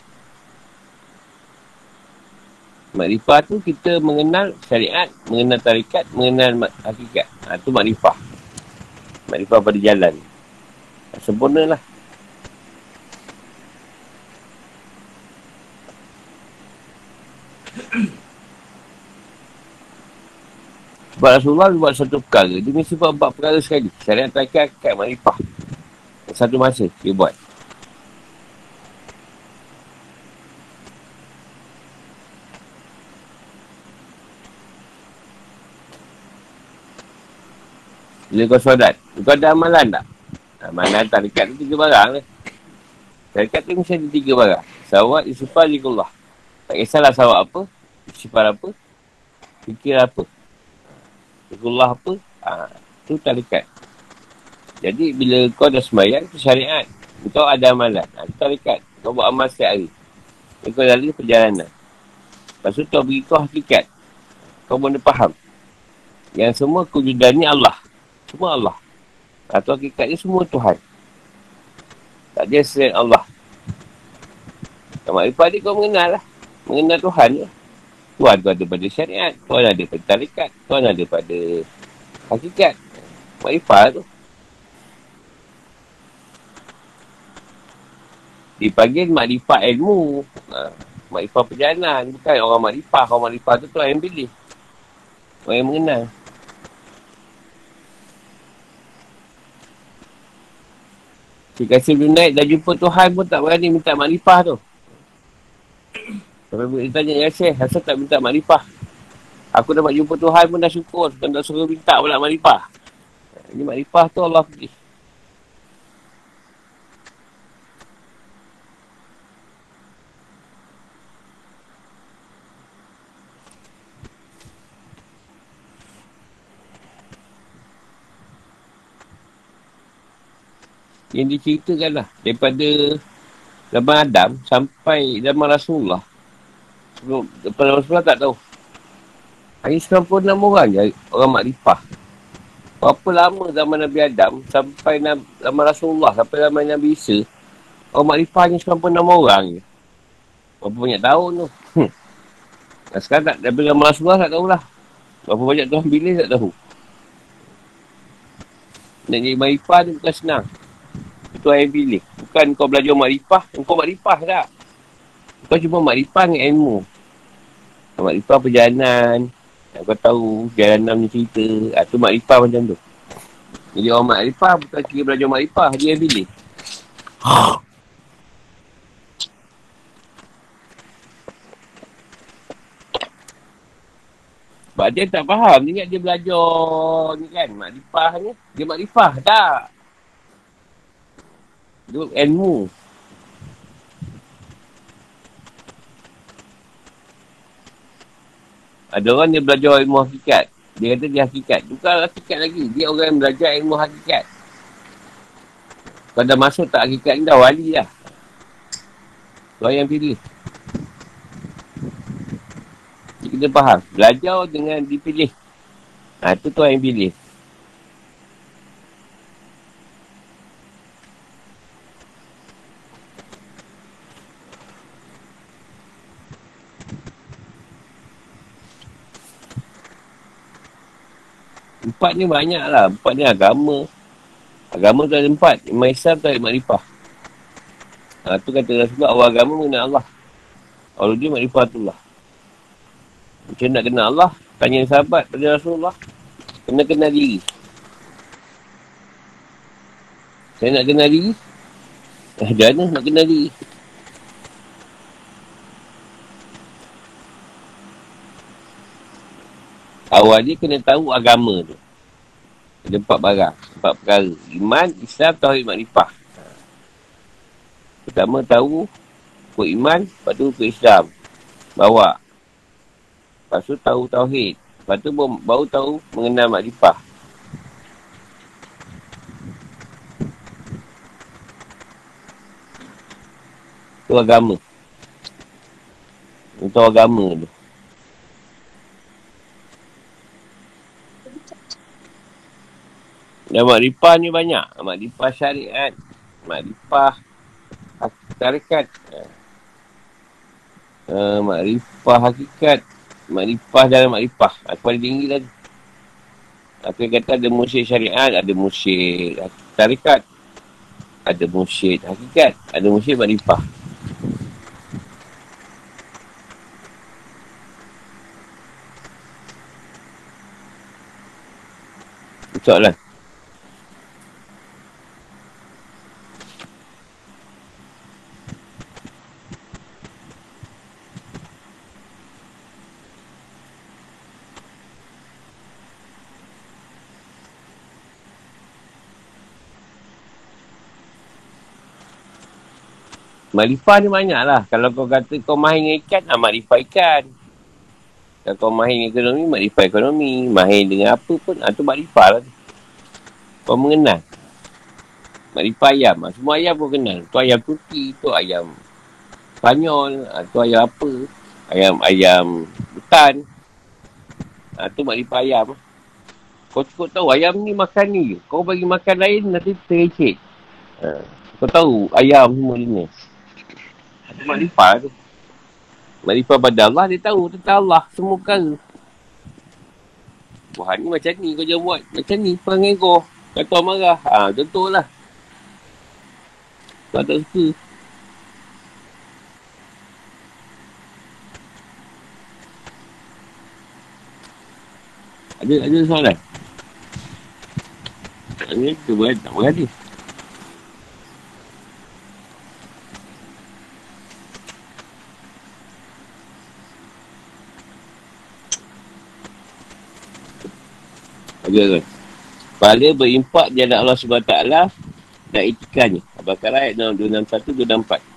Makrifah tu kita mengenal syariat, mengenal tarikat, mengenal hakikat. Ha, tu makrifah. Makrifah pada jalan. Sempurna lah. <coughs> Sebab Rasulullah buat satu perkara. Dia mesti buat empat perkara sekali. Syariat tarikat, hakikat, makrifah. Satu masa dia buat. Bila kau solat, kau ada amalan tak? Amalan tarikat tu tiga barang lah. Tarikat tu mesti ada tiga barang. Sawat, isufar, likullah. Tak kisahlah sawat apa, isufar apa, fikir apa. Likullah apa, ha, tu tarikat. Jadi bila kau dah sembahyang, tu syariat. Kau ada amalan. Ha, tu tarikat. Kau buat amal setiap hari. Kau lari perjalanan. Lepas tu kau beri kau hakikat. Kau boleh faham. Yang semua kewujudan ni Allah. Semua Allah. Atau hakikatnya semua Tuhan. Tak ada selain Allah. Kamu Arifah ni kau mengenal lah. Mengenal Tuhan lah. Tuhan tu ada pada syariat. Tuhan ada pada tarikat. Tuhan ada pada hakikat. Makrifah tu. Dipanggil makrifah ilmu. Ha, makrifah perjalanan. Bukan orang makrifah. Orang makrifah tu Tuhan yang pilih. Orang yang mengenal. Si Kasim tu naik dah jumpa Tuhan pun tak berani minta makrifah tu. Sampai dia tanya ya Syekh, asal tak minta makrifah? Aku dapat jumpa Tuhan pun dah syukur. Bukan tak suruh minta pula makrifah. Ini makrifah tu Allah pergi. Yang diceritakan lah daripada zaman Adam sampai zaman Rasulullah. Sebelum Rasulullah tak tahu. Hanya 96 orang je orang makrifah. Berapa lama zaman Nabi Adam sampai zaman Rasulullah, sampai zaman Nabi Isa, orang makrifah hanya 96 orang je. Berapa banyak tahun tu. Hmm. Sekarang tak, daripada zaman Rasulullah tak tahulah. Berapa banyak Tuhan pilih tak tahu. Nak jadi makrifah tu bukan senang. Tuhan yang pilih. Bukan kau belajar makrifah, kau makrifah tak. Kau cuma makrifah dengan ilmu. Makrifah perjalanan. Kau tahu jalanan ni cerita. Ha, tu makrifah macam tu. Jadi orang makrifah bukan kira belajar makrifah. Dia yang pilih. <gasps> Sebab dia tak faham. Dia ingat dia belajar ni kan. Makrifah ni. Dia makrifah. Tak. Itu ilmu. Ada orang dia belajar ilmu hakikat. Dia kata dia hakikat. Bukan hakikat lagi. Dia orang yang belajar ilmu hakikat. Kalau dah masuk tak hakikat ni dah wali lah. Tuan yang pilih. Jadi kita faham. Belajar dengan dipilih. Ha, itu tuan yang pilih. Empat ni banyak lah. Empat ni agama. Agama tu ada empat. Imam Islam tu ada makrifah. Ha, tu kata Rasulullah awal agama mengenal Allah. Awal dia makrifah tu lah. Macam nak kenal Allah, tanya sahabat pada Rasulullah. Kena kenal diri. Saya nak kenal diri. Eh, mana nak kenal diri? Awal dia kena tahu agama tu. Ada empat barang. Empat perkara. Iman, Islam, Tauhid, Makrifah. Pertama tahu ikut iman, lepas tu ikut Islam. Bawa. Lepas tu tahu Tauhid. Lepas tu baru tahu mengenal Makrifah. Itu agama. Itu agama tu. Dan makrifah ni banyak. Makrifah syariat. Makrifah tarikat. Uh, makrifah hakikat. Makrifah dalam makrifah. Aku paling tinggi tadi. Aku kata ada musyid syariat, ada musyid tarikat. Ada musyid hakikat. Ada musyid makrifah. Soalan. Marifah ni banyak lah. Kalau kau kata kau mahir dengan ikan, ah, marifah ikan. Kalau kau mahir dengan ekonomi, marifah ekonomi. Mahir dengan apa pun, ah, tu marifah lah. Kau mengenal. Marifah ayam. Ah, semua ayam kau kenal. Tu ayam Turki, tu ayam Spanyol, ah, tu ayam apa. Ayam ayam hutan. Ah, tu marifah ayam. Kau cukup tahu ayam ni makan ni. Kau bagi makan lain, nanti terecek. Ah, kau tahu ayam semua ni. Makrifah tu. Makrifah pada Allah, dia tahu tentang Allah. Semua perkara. Wah, ni macam ni kau jangan buat. Macam ni perangai kau. Kata marah. Ha, contoh lah. Kau tak suka. Ada, ada soalan? Ini tu buat, tak berhati. Kan? Pahala berimpak di Allah SWT dan itikannya. Al-Baqarah ayat 261-264.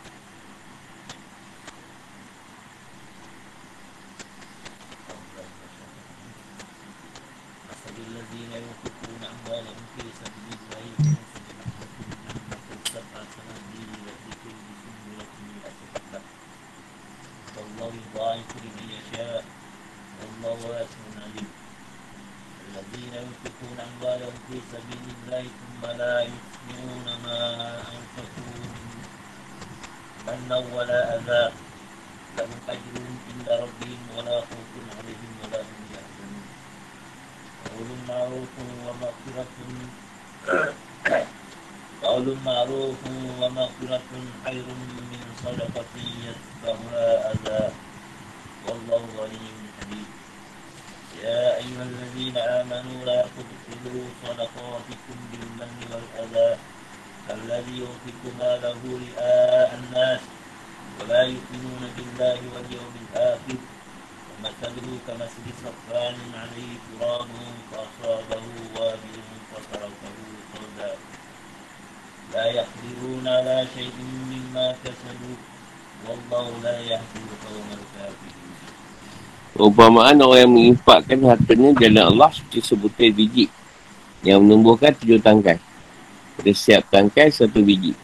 Perumpamaan orang yang mengimpakkan hartanya jalan Allah seperti sebutir biji yang menumbuhkan tujuh tangkai. Pada setiap tangkai satu biji.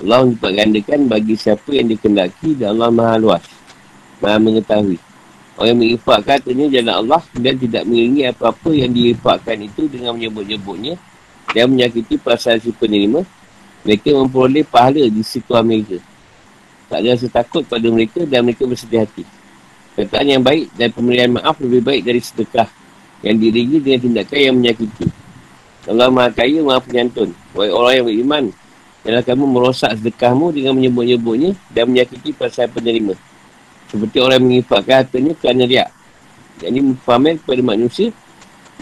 Allah menyipat gandakan bagi siapa yang dikendaki dan Allah maha luas. Maha mengetahui. Orang yang mengimpakkan hartanya jalan Allah dan tidak mengiringi apa-apa yang diimpakkan itu dengan menyebut-nyebutnya dan menyakiti perasaan si penerima. Mereka memperoleh pahala di situ mereka. Tak ada rasa takut pada mereka dan mereka bersedih hati. Perkataan yang baik dan pemberian maaf lebih baik dari sedekah yang diringi dengan tindakan yang menyakiti. Allah Maha Kaya, Maha Penyantun. Wahai orang yang beriman, Janganlah kamu merosak sedekahmu dengan menyebut-nyebutnya dan menyakiti perasaan penerima. Seperti orang mengifakkan hartanya kerana riak. Yang ini pamer kepada manusia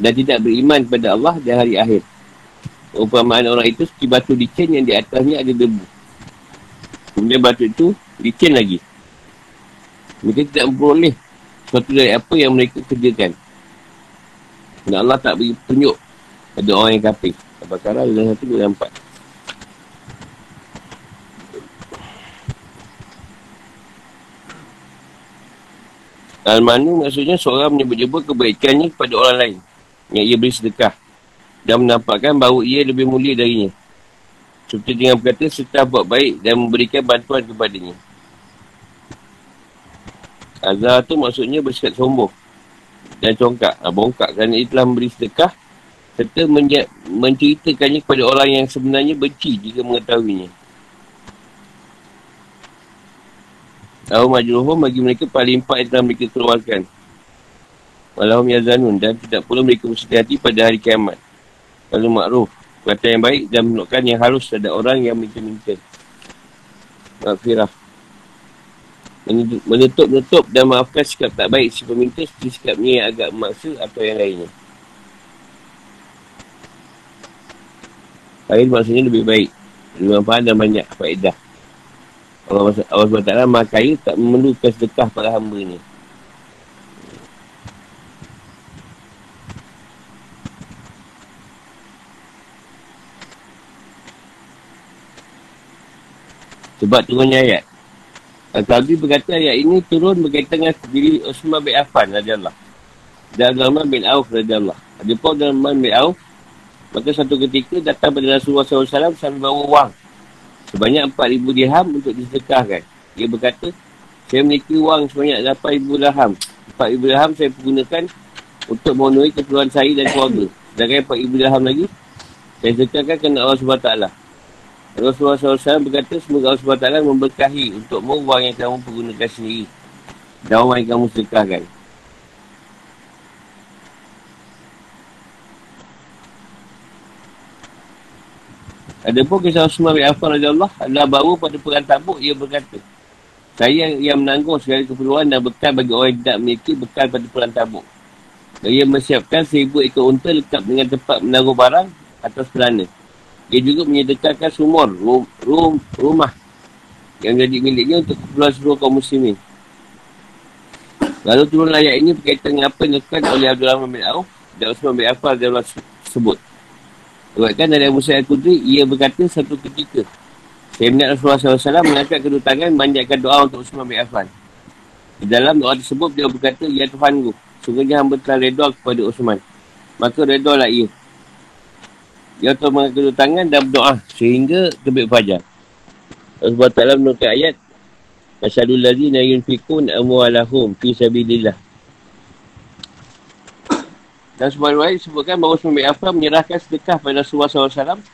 dan tidak beriman kepada Allah dan hari akhir. Umpamaan orang itu seperti batu licin yang di atasnya ada debu. Kemudian batu itu licin lagi. Mereka tidak memperoleh sesuatu dari apa yang mereka kerjakan. Dan Allah tak beri tunjuk pada orang yang kafir. Al-Baqarah 1, Al-Manu maksudnya seorang menyebut-nyebut kebaikannya kepada orang lain. Yang ia beri sedekah. Dan menampakkan bahawa ia lebih mulia darinya. Seperti dengan berkata, serta buat baik dan memberikan bantuan kepadanya. Azhar tu maksudnya bersikap sombong. Dan congkak. Ha, bongkak kerana ia telah memberi sedekah. Serta menceritakannya kepada orang yang sebenarnya benci jika mengetahuinya. Tahu majruhum bagi mereka paling empat yang telah mereka keluarkan. Walahum yazanun dan tidak perlu mereka bersedih hati pada hari kiamat. Lalu makruf. Kata yang baik dan menunjukkan yang halus terhadap orang yang minta-minta. Maafirah. Menutup-nutup dan maafkan sikap tak baik si peminta seperti sikapnya yang agak memaksa atau yang lainnya. Lain maksudnya lebih baik. Lebih manfaat dan banyak faedah. Allah, Allah SWT maha kaya tak memerlukan sedekah para hamba ni. Sebab turunnya ayat. Al-Qalbi berkata ayat ini turun berkaitan dengan diri Osman bin Affan radiyallahu dan Rahman bin Auf radiyallahu Ada pun Rahman bin Auf maka satu ketika datang pada Rasulullah SAW sambil bawa wang sebanyak 4,000 dirham untuk disedekahkan. Dia berkata, saya memiliki wang sebanyak 8,000 dirham. 4,000 dirham saya pergunakan untuk memenuhi keperluan saya dan keluarga. Sedangkan 4,000 dirham lagi, saya sedekahkan kerana Allah SWT. Rasulullah SAW berkata, semoga Allah SWT memberkahi untuk wang yang kamu pergunakan sendiri. Dan wang yang kamu sedekahkan. Ada pun kisah Osman bin Affan Allah adalah baru pada perang tabuk ia berkata saya yang menanggung segala keperluan dan bekal bagi orang yang tidak memiliki bekal pada perang tabuk. Dan ia menyiapkan seribu ekor unta lekat dengan tempat menaruh barang atau selana. Ia juga menyedekahkan sumur, rum, rum, rumah yang jadi miliknya untuk keperluan seluruh kaum muslimin. Lalu turun ayat ini berkaitan dengan apa yang dilakukan oleh Abdul Rahman bin Auf dan Osman bin Affan dan sebut. Sebabkan dari Abu Sa'id Qudri, ia berkata satu ketika. Saya melihat Rasulullah SAW mengangkat kedua tangan memanjatkan doa untuk Usman bin Affan. Di dalam doa tersebut, dia berkata, Ya Tuhan ku, sungguhnya hamba telah redor kepada Usman. Maka redorlah ia. Dia telah mengangkat tangan dan berdoa sehingga terbit fajar. Rasulullah SAW menukar ayat, Masyadul lazina yunfikun amualahum fi sabidillah. Dan sebuah riwayat disebutkan bahawa bin Affan menyerahkan sedekah pada Rasulullah SAW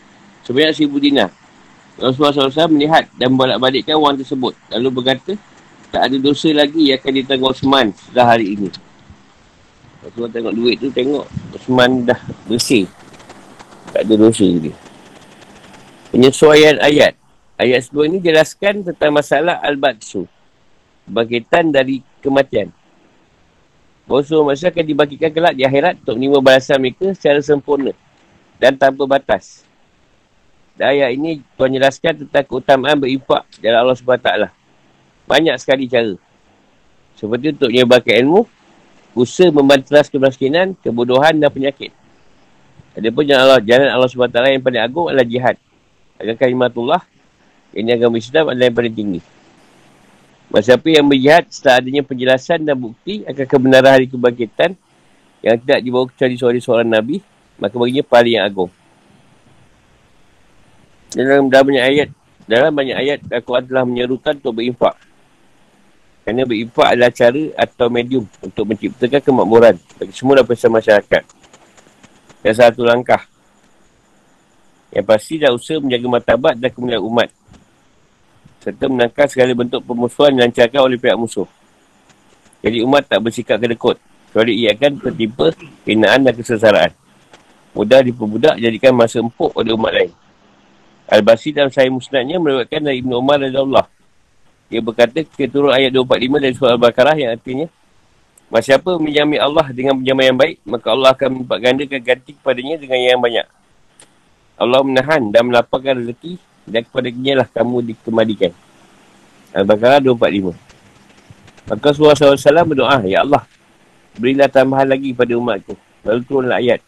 sebanyak seribu dinar. Rasulullah SAW melihat dan bolak-balikkan wang tersebut. Lalu berkata, tak ada dosa lagi yang akan ditanggung Osman setelah hari ini. Rasulullah tengok duit tu, tengok Osman dah bersih. Tak ada dosa lagi. Penyesuaian ayat. Ayat sebelum ini jelaskan tentang masalah Al-Batsu. Bangkitan dari kematian. Semua manusia akan dibangkitkan kelak di akhirat untuk menerima balasan mereka secara sempurna dan tanpa batas. Dan ayat ini Tuhan jelaskan tentang keutamaan berimpak dalam Allah SWT. Banyak sekali cara. Seperti untuk menyebarkan ilmu, usaha membanteras kemiskinan, kebodohan dan penyakit. Ada pun jalan Allah, jalan Allah SWT yang paling agung adalah jihad. Agar kalimatullah, ini agama Islam adalah yang paling tinggi. Siapa yang berjihad setelah adanya penjelasan dan bukti akan kebenaran hari kebangkitan yang tidak dibawa kecuali suara seorang Nabi, maka baginya paling yang agung. Dalam, dalam banyak ayat, dalam banyak ayat, Al-Quran telah menyerukan untuk berinfak. Kerana berinfak adalah cara atau medium untuk menciptakan kemakmuran bagi semua lapisan masyarakat. Dan satu langkah. Yang pasti dah usaha menjaga matabat dan kemuliaan umat serta menangkap segala bentuk pemusuhan yang dilancarkan oleh pihak musuh. Jadi umat tak bersikap kedekut Kecuali ia akan tertimpa hinaan dan kesesaraan. Mudah diperbudak jadikan masa empuk oleh umat lain. Al-Basi dalam sahih musnadnya meriwayatkan dari Ibn Umar dan Allah. Dia berkata, kita turun ayat 245 dari surah Al-Baqarah yang artinya, Masa siapa menjami Allah dengan penjaman yang baik, maka Allah akan melipat gandakan ganti kepadanya dengan yang banyak. Allah menahan dan melapangkan rezeki dan kepada lah kamu dikemadikan. Al-Baqarah 245. Maka Rasulullah SAW berdoa, Ya Allah, berilah tambahan lagi pada umatku. Lalu turunlah ayat.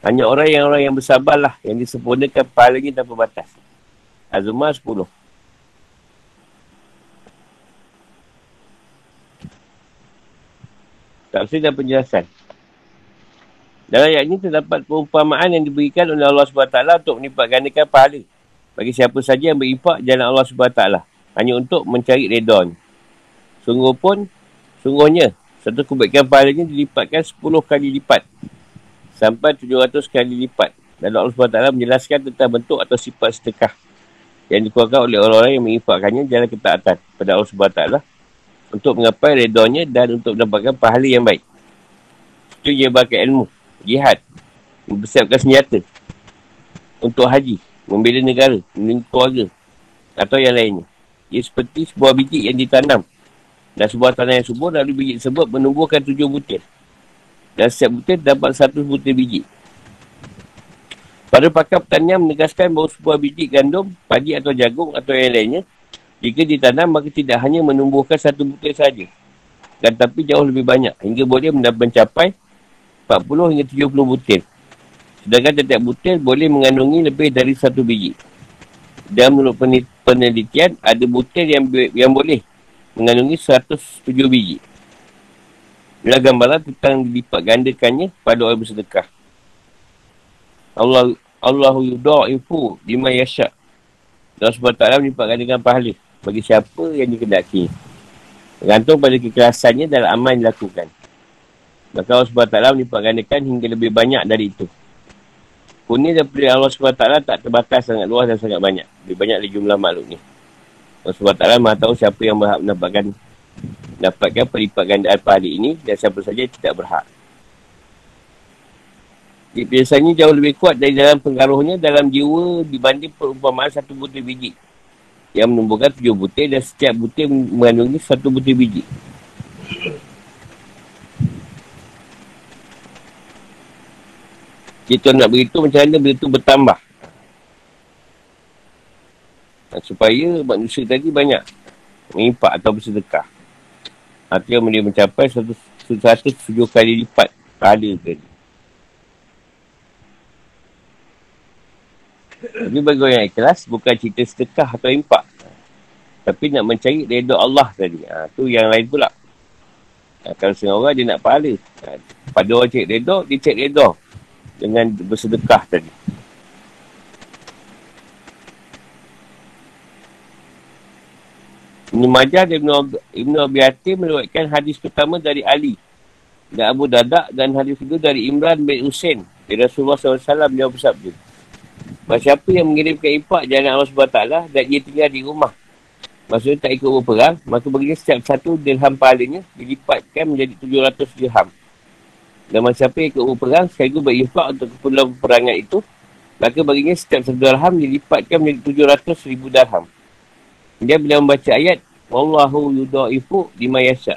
Hanya orang yang orang yang bersabarlah yang disempurnakan pahalanya tanpa batas. Azumah 10. Tafsir dan penjelasan. Dalam ayat ini terdapat perumpamaan yang diberikan oleh Allah SWT untuk menipak gandakan pahala. Bagi siapa saja yang berimpak jalan Allah SWT. Hanya untuk mencari redon. Sungguh pun, sungguhnya, satu kebaikan pahalanya dilipatkan 10 kali lipat sampai 700 kali lipat. Dan Allah SWT menjelaskan tentang bentuk atau sifat sedekah yang dikeluarkan oleh orang-orang yang menginfakkannya jalan ketaatan pada Allah SWT untuk menggapai redonnya dan untuk mendapatkan pahala yang baik. Itu dia pakai ilmu, jihad, mempersiapkan senjata untuk haji, membela negara, membela keluarga atau yang lainnya. Ia seperti sebuah biji yang ditanam dan sebuah tanah yang subur lalu biji tersebut menumbuhkan tujuh butir. Dan setiap butir dapat satu butir biji. Pada pakar pertanian menegaskan bahawa sebuah biji gandum, padi atau jagung atau yang lainnya, jika ditanam maka tidak hanya menumbuhkan satu butir saja. Dan tapi jauh lebih banyak, hingga boleh mencapai 40 hingga 70 butir. Sedangkan setiap butir boleh mengandungi lebih dari satu biji. Dan menurut penelitian, ada butir yang yang boleh mengandungi 107 biji. Inilah gambaran tentang dilipat gandakannya pada orang bersedekah. Allah Allahu yudha'ifu lima yasha. Allah SWT melipat gandakan pahala bagi siapa yang dikendaki. Tergantung pada kekerasannya dalam amal yang dilakukan. Maka Allah SWT melipat gandakan hingga lebih banyak dari itu. Kurnia daripada Allah SWT tak terbatas sangat luas dan sangat banyak. Lebih banyak dari jumlah makhluk ni. Allah SWT maha tahu siapa yang berhak mendapatkan dapatkan pelipat gandaan pahala ini dan siapa saja tidak berhak. Biasanya jauh lebih kuat dari dalam pengaruhnya dalam jiwa dibanding perumpamaan satu butir biji yang menumbuhkan tujuh butir dan setiap butir mengandungi satu butir biji. Kita nak beritahu macam mana beritahu bertambah. supaya manusia tadi banyak mengimpak atau bersedekah. Artinya dia mencapai satu, satu tujuh kali lipat pahala tadi. Jadi bagi orang yang ikhlas, bukan cerita sedekah atau impak. Tapi nak mencari redha Allah tadi. Ha, tu yang lain pula. Ha, kalau setengah orang dia nak pahala. Ha, pada orang cari redha, dia cari redha. Dengan bersedekah tadi. Ibn Majah dan Ibn Abi Hatim meluatkan hadis pertama dari Ali dan Abu Dadak dan hadis kedua dari Imran bin Hussein dari Rasulullah SAW dia bersabda Masa siapa yang mengirimkan impak jalan Allah SWT dan dia tinggal di rumah. Maksudnya tak ikut berperang maka baginya setiap satu dirham pahalanya dilipatkan menjadi 700 dirham. Dan masa siapa yang ikut berperang sekaligus berimpak untuk keperluan perangan itu maka baginya setiap satu dirham dilipatkan menjadi 700 ribu dirham. Dia bila membaca ayat Wallahu yudha'ifu lima yasha.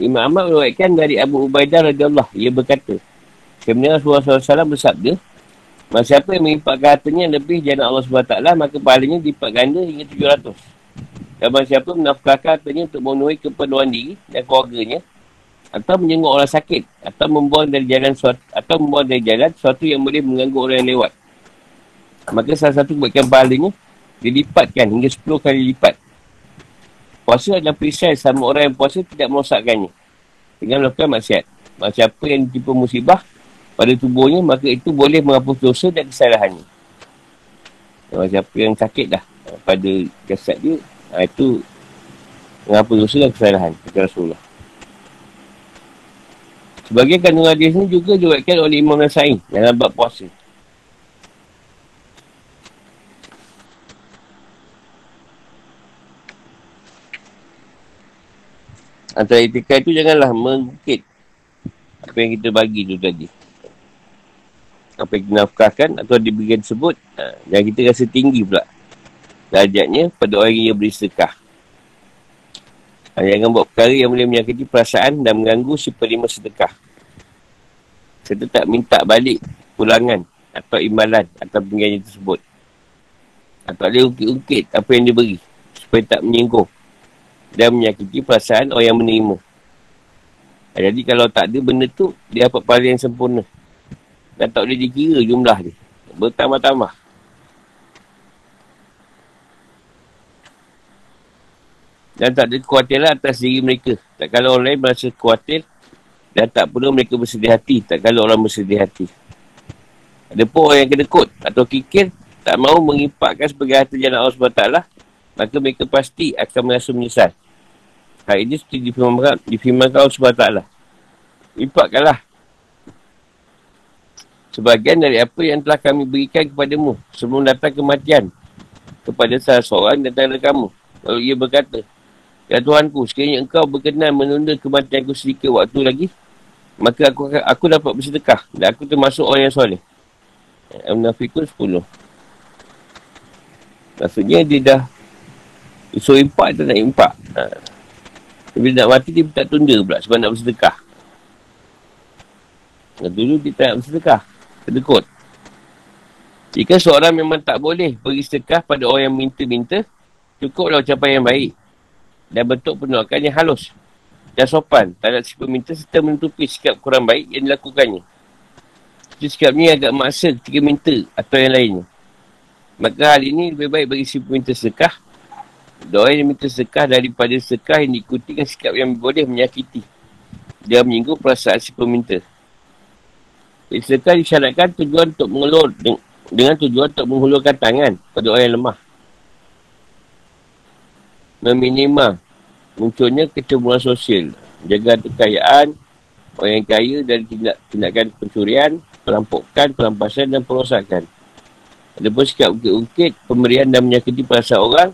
Imam Ahmad meruatkan dari Abu Ubaidah radhiyallahu ia berkata, Sebenarnya Rasulullah SAW bersabda, Masa siapa yang mengimpakkan hartanya lebih jalan Allah SWT, maka pahalanya dipat ganda hingga 700. Dan masa siapa menafkahkan hartanya untuk memenuhi keperluan diri dan keluarganya, atau menjenguk orang sakit, atau membuang dari jalan suatu, atau membuang dari jalan sesuatu yang boleh mengganggu orang yang lewat. Maka salah satu kebaikan pahalanya, dilipatkan hingga 10 kali lipat. Puasa adalah perisai sama orang yang puasa tidak merosakkannya. Dengan melakukan maksiat. Maka siapa yang tipu musibah pada tubuhnya, maka itu boleh menghapus dosa dan kesalahannya. Maka siapa yang sakit dah pada jasad dia, ha, itu menghapus dosa dan kesalahan. Kata Rasulullah. Sebagai kandungan hadis ini juga diwakilkan oleh Imam Nasai dalam bab puasa. Antara etika itu janganlah mengukit apa yang kita bagi tu tadi. Apa yang dinafkahkan atau diberikan tersebut, ha, dan kita rasa tinggi pula. Darjatnya pada orang yang beri sedekah. Ha, jangan buat perkara yang boleh menyakiti perasaan dan mengganggu si penerima sedekah. Serta tak minta balik pulangan atau imbalan atau pengganti tersebut. Atau boleh ungkit-ungkit apa yang diberi supaya tak menyinggung dan menyakiti perasaan orang yang menerima. Jadi kalau tak ada benda tu, dia dapat pahala yang sempurna. Dan tak boleh dikira jumlah dia. Bertambah-tambah. Dan tak ada kekuatiran atas diri mereka. Tak kalau orang lain merasa khawatir dan tak perlu mereka bersedih hati. Tak kalau orang bersedih hati. Ada pun orang yang kedekut atau kikir tak mahu mengimpakkan sebagai harta jalan Allah SWT maka mereka pasti akan merasa menyesal. Hal ini seperti difirmankan Allah SWT. Impakkanlah. Sebagian dari apa yang telah kami berikan kepadamu sebelum datang kematian kepada salah seorang dan antara kamu. Lalu ia berkata, Ya Tuhanku, sekiranya engkau berkenan menunda kematianku sedikit waktu lagi, maka aku aku dapat bersedekah dan aku termasuk orang yang soleh. Al-Nafiqun 10. Maksudnya dia dah Isu impak tu nak impak. Ha. Bila nak mati dia tak tunda pula sebab nak bersedekah. Dan dulu dia tak nak bersedekah. Kedekut. Jika seorang memang tak boleh beri sedekah pada orang yang minta-minta, cukuplah ucapan yang baik. Dan bentuk penolakan yang halus. Dan sopan. Tak nak si peminta serta menutupi sikap kurang baik yang dilakukannya. Jadi sikap ni agak maksa ketika minta atau yang lainnya. Maka hal ini lebih baik bagi si peminta sedekah Doa yang minta sekah daripada sekah yang diikuti dengan sikap yang boleh menyakiti. Dia menyinggung perasaan si peminta. Sedekah disyaratkan tujuan untuk mengelur dengan tujuan untuk menghulurkan tangan pada orang yang lemah. Meminima munculnya kecemburuan sosial. Jaga kekayaan orang yang kaya dari tindak, tindakan pencurian, perampokan, perampasan dan perosakan. Ada pun sikap ukit-ukit, pemberian dan menyakiti perasaan orang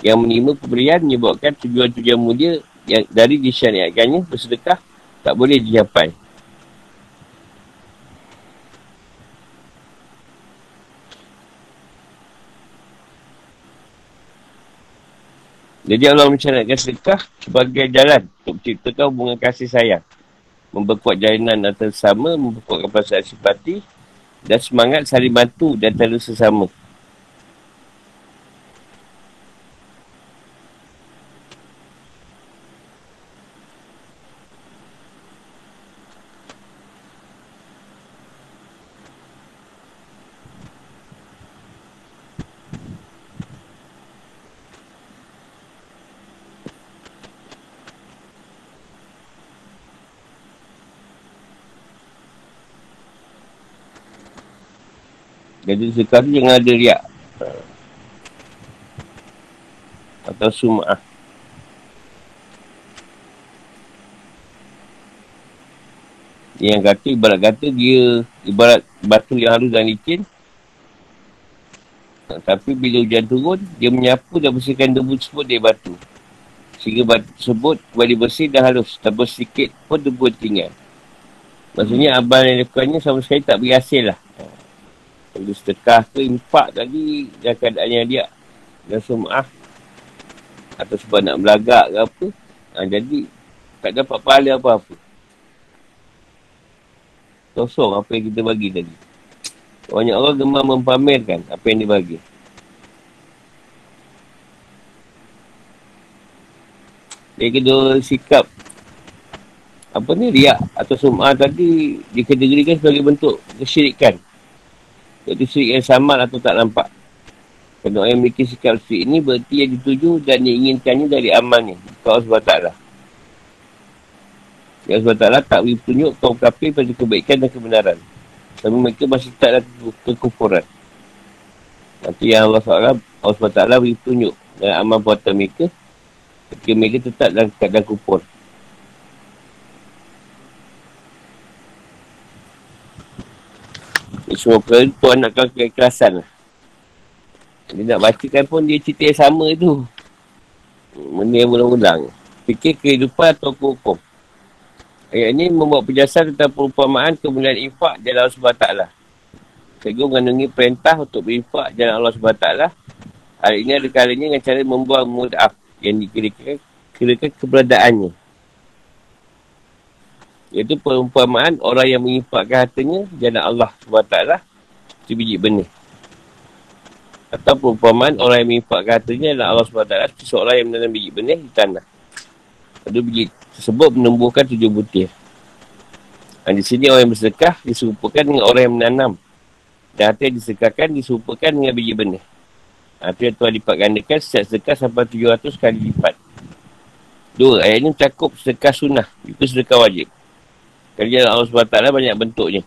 yang menerima pemberian menyebabkan tujuan-tujuan mulia yang dari disyariatkannya bersedekah tak boleh dicapai. Jadi Allah mencaratkan sedekah sebagai jalan untuk menciptakan hubungan kasih sayang. Memperkuat jalinan antara sesama, memperkuatkan perasaan simpati dan semangat saling bantu dan terus sesama. Jadi sekarang jangan ada riak. Atau sum'ah. Yang kata ibarat kata dia ibarat batu yang halus dan licin. Tapi bila hujan turun, dia menyapu dan bersihkan debu tersebut dari batu. Sehingga batu tersebut kembali bersih dan halus. Tanpa sedikit pun debu tinggal. Maksudnya abang yang lakukannya sama sekali tak beri hasil lah. Kalau sedekah ke impak tadi dan keadaannya dia dan sum'ah atau sebab nak belagak ke apa. Ha, jadi tak dapat pahala apa-apa. Kosong apa yang kita bagi tadi. Banyak orang gemar mempamerkan apa yang dia bagi. Dia kedua sikap apa ni riak atau sum'ah tadi dikategorikan sebagai bentuk kesyirikan Iaitu syirik yang sama atau tak nampak. Kalau orang yang memiliki sikap syirik ini berarti yang dituju dan diinginkannya dari amalnya. Kau SWT lah. Ya SWT tak beri petunjuk kaum kafir pada kebaikan dan kebenaran. Tapi mereka masih tak ada kekufuran. Nanti yang Allah SWT, Allah SWT beri petunjuk dalam amal buatan mereka. Mereka tetap dalam keadaan kufur. Semua perkara tu Tuhan nakkan keikhlasan lah. Dia nak bacakan pun dia cerita yang sama tu. Benda yang ulang-ulang. Fikir kehidupan atau hukum. Ayat ini membuat penjelasan tentang perumpamaan kemuliaan infak jalan Allah SWT. Cikgu mengandungi perintah untuk berinfak jalan Allah SWT. Hal ini ada kalanya dengan cara membuang mud'af yang dikirakan kirakan keberadaannya. Iaitu perumpamaan orang yang menginfakkan hartanya jalan Allah SWT itu biji benih. Atau perumpamaan orang yang menginfakkan hartanya jalan Allah SWT seorang yang menanam biji benih di tanah. Lalu biji tersebut menumbuhkan tujuh butir. Dan di sini orang yang bersedekah diserupakan dengan orang yang menanam. Dan hati yang disedekahkan diserupakan dengan biji benih. Itu yang Tuhan lipat gandakan setiap sedekah sampai tujuh ratus kali lipat. Dua, ayat ini cakup sedekah sunnah. Itu sedekah wajib. Kerja Allah SWT banyak bentuknya.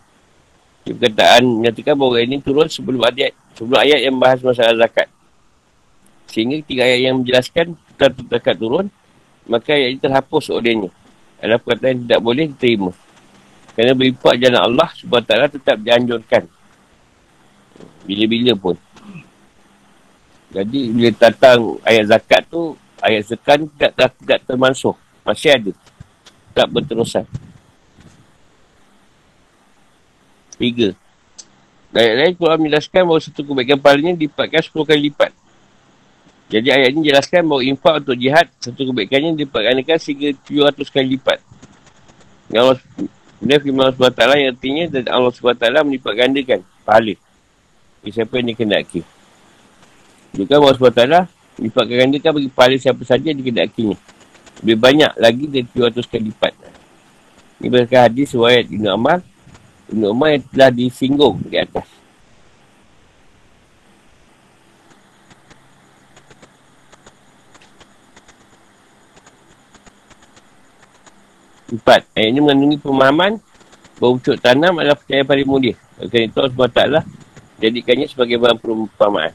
Di perkataan menyatakan bahawa ini turun sebelum ayat sebelum ayat yang bahas masalah zakat. Sehingga tiga ayat yang menjelaskan tentang zakat turun, maka ayat ini terhapus olehnya. Adalah perkataan yang tidak boleh diterima. Kerana beripak jalan Allah SWT tetap dianjurkan. Bila-bila pun. Jadi bila datang ayat zakat tu, ayat zakat tidak, tidak, tidak termansuh. Masih ada. Tak berterusan. Tiga. Ayat lain Quran menjelaskan bahawa satu kebaikan pahalanya dipatkan 10 kali lipat. Jadi ayat ini jelaskan bahawa infak untuk jihad, satu kebaikannya dipatkan sehingga 700 kali lipat. Yang Allah, Kemudian firman Allah SWT yang artinya dan Allah SWT melipat gandakan pahala. Siapa yang dikendaki. Juga Allah SWT melipat gandakan bagi pahala siapa saja yang dikendakinya. Lebih banyak lagi dari 700 kali lipat. Ini berdasarkan hadis riwayat Ibn Ammar. Ibn Umar yang telah disinggung di atas. Empat. Ayat ini mengandungi pemahaman bahawa ucuk tanam adalah percaya paling mulia. Kerana itu Allah SWT jadikannya sebagai bahan perumpamaan.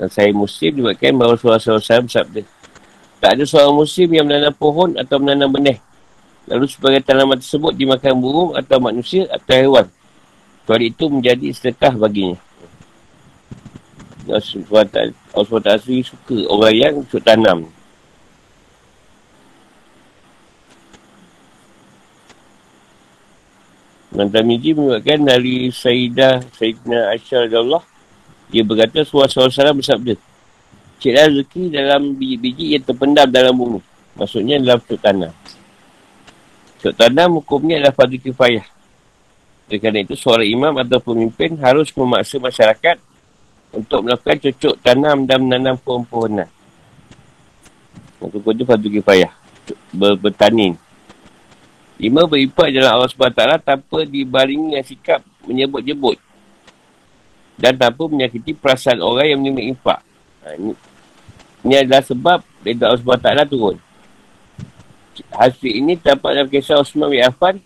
Dan saya muslim dibuatkan bahawa suara SAW bersabda. Tak ada seorang muslim yang menanam pohon atau menanam benih. Lalu sebagai tanaman tersebut dimakan burung atau manusia atau hewan. Kecuali itu menjadi sedekah baginya. Allah SWT suka orang yang ucuk tanam. Dan Tamiji menyebutkan dari Sayyidah Sayyidina Aisyah Allah dia berkata suara salam bersabda Ciklah rezeki dalam biji-biji yang terpendam dalam bumi maksudnya dalam tanah sudut tanam hukumnya adalah fadil kifayah oleh kerana itu seorang imam atau pemimpin harus memaksa masyarakat untuk melakukan cocok tanam dan menanam pohon-pohonan. Itu pun itu fadil kifayah. Ber bertani. Lima beripak jalan Allah SWT tanpa dibaringi dengan sikap menyebut-jebut. Dan tanpa menyakiti perasaan orang yang menerima impak. Ha, ini, ini adalah sebab dari Allah SWT turun. Hasil ini tampak dalam kisah Osman bin Affan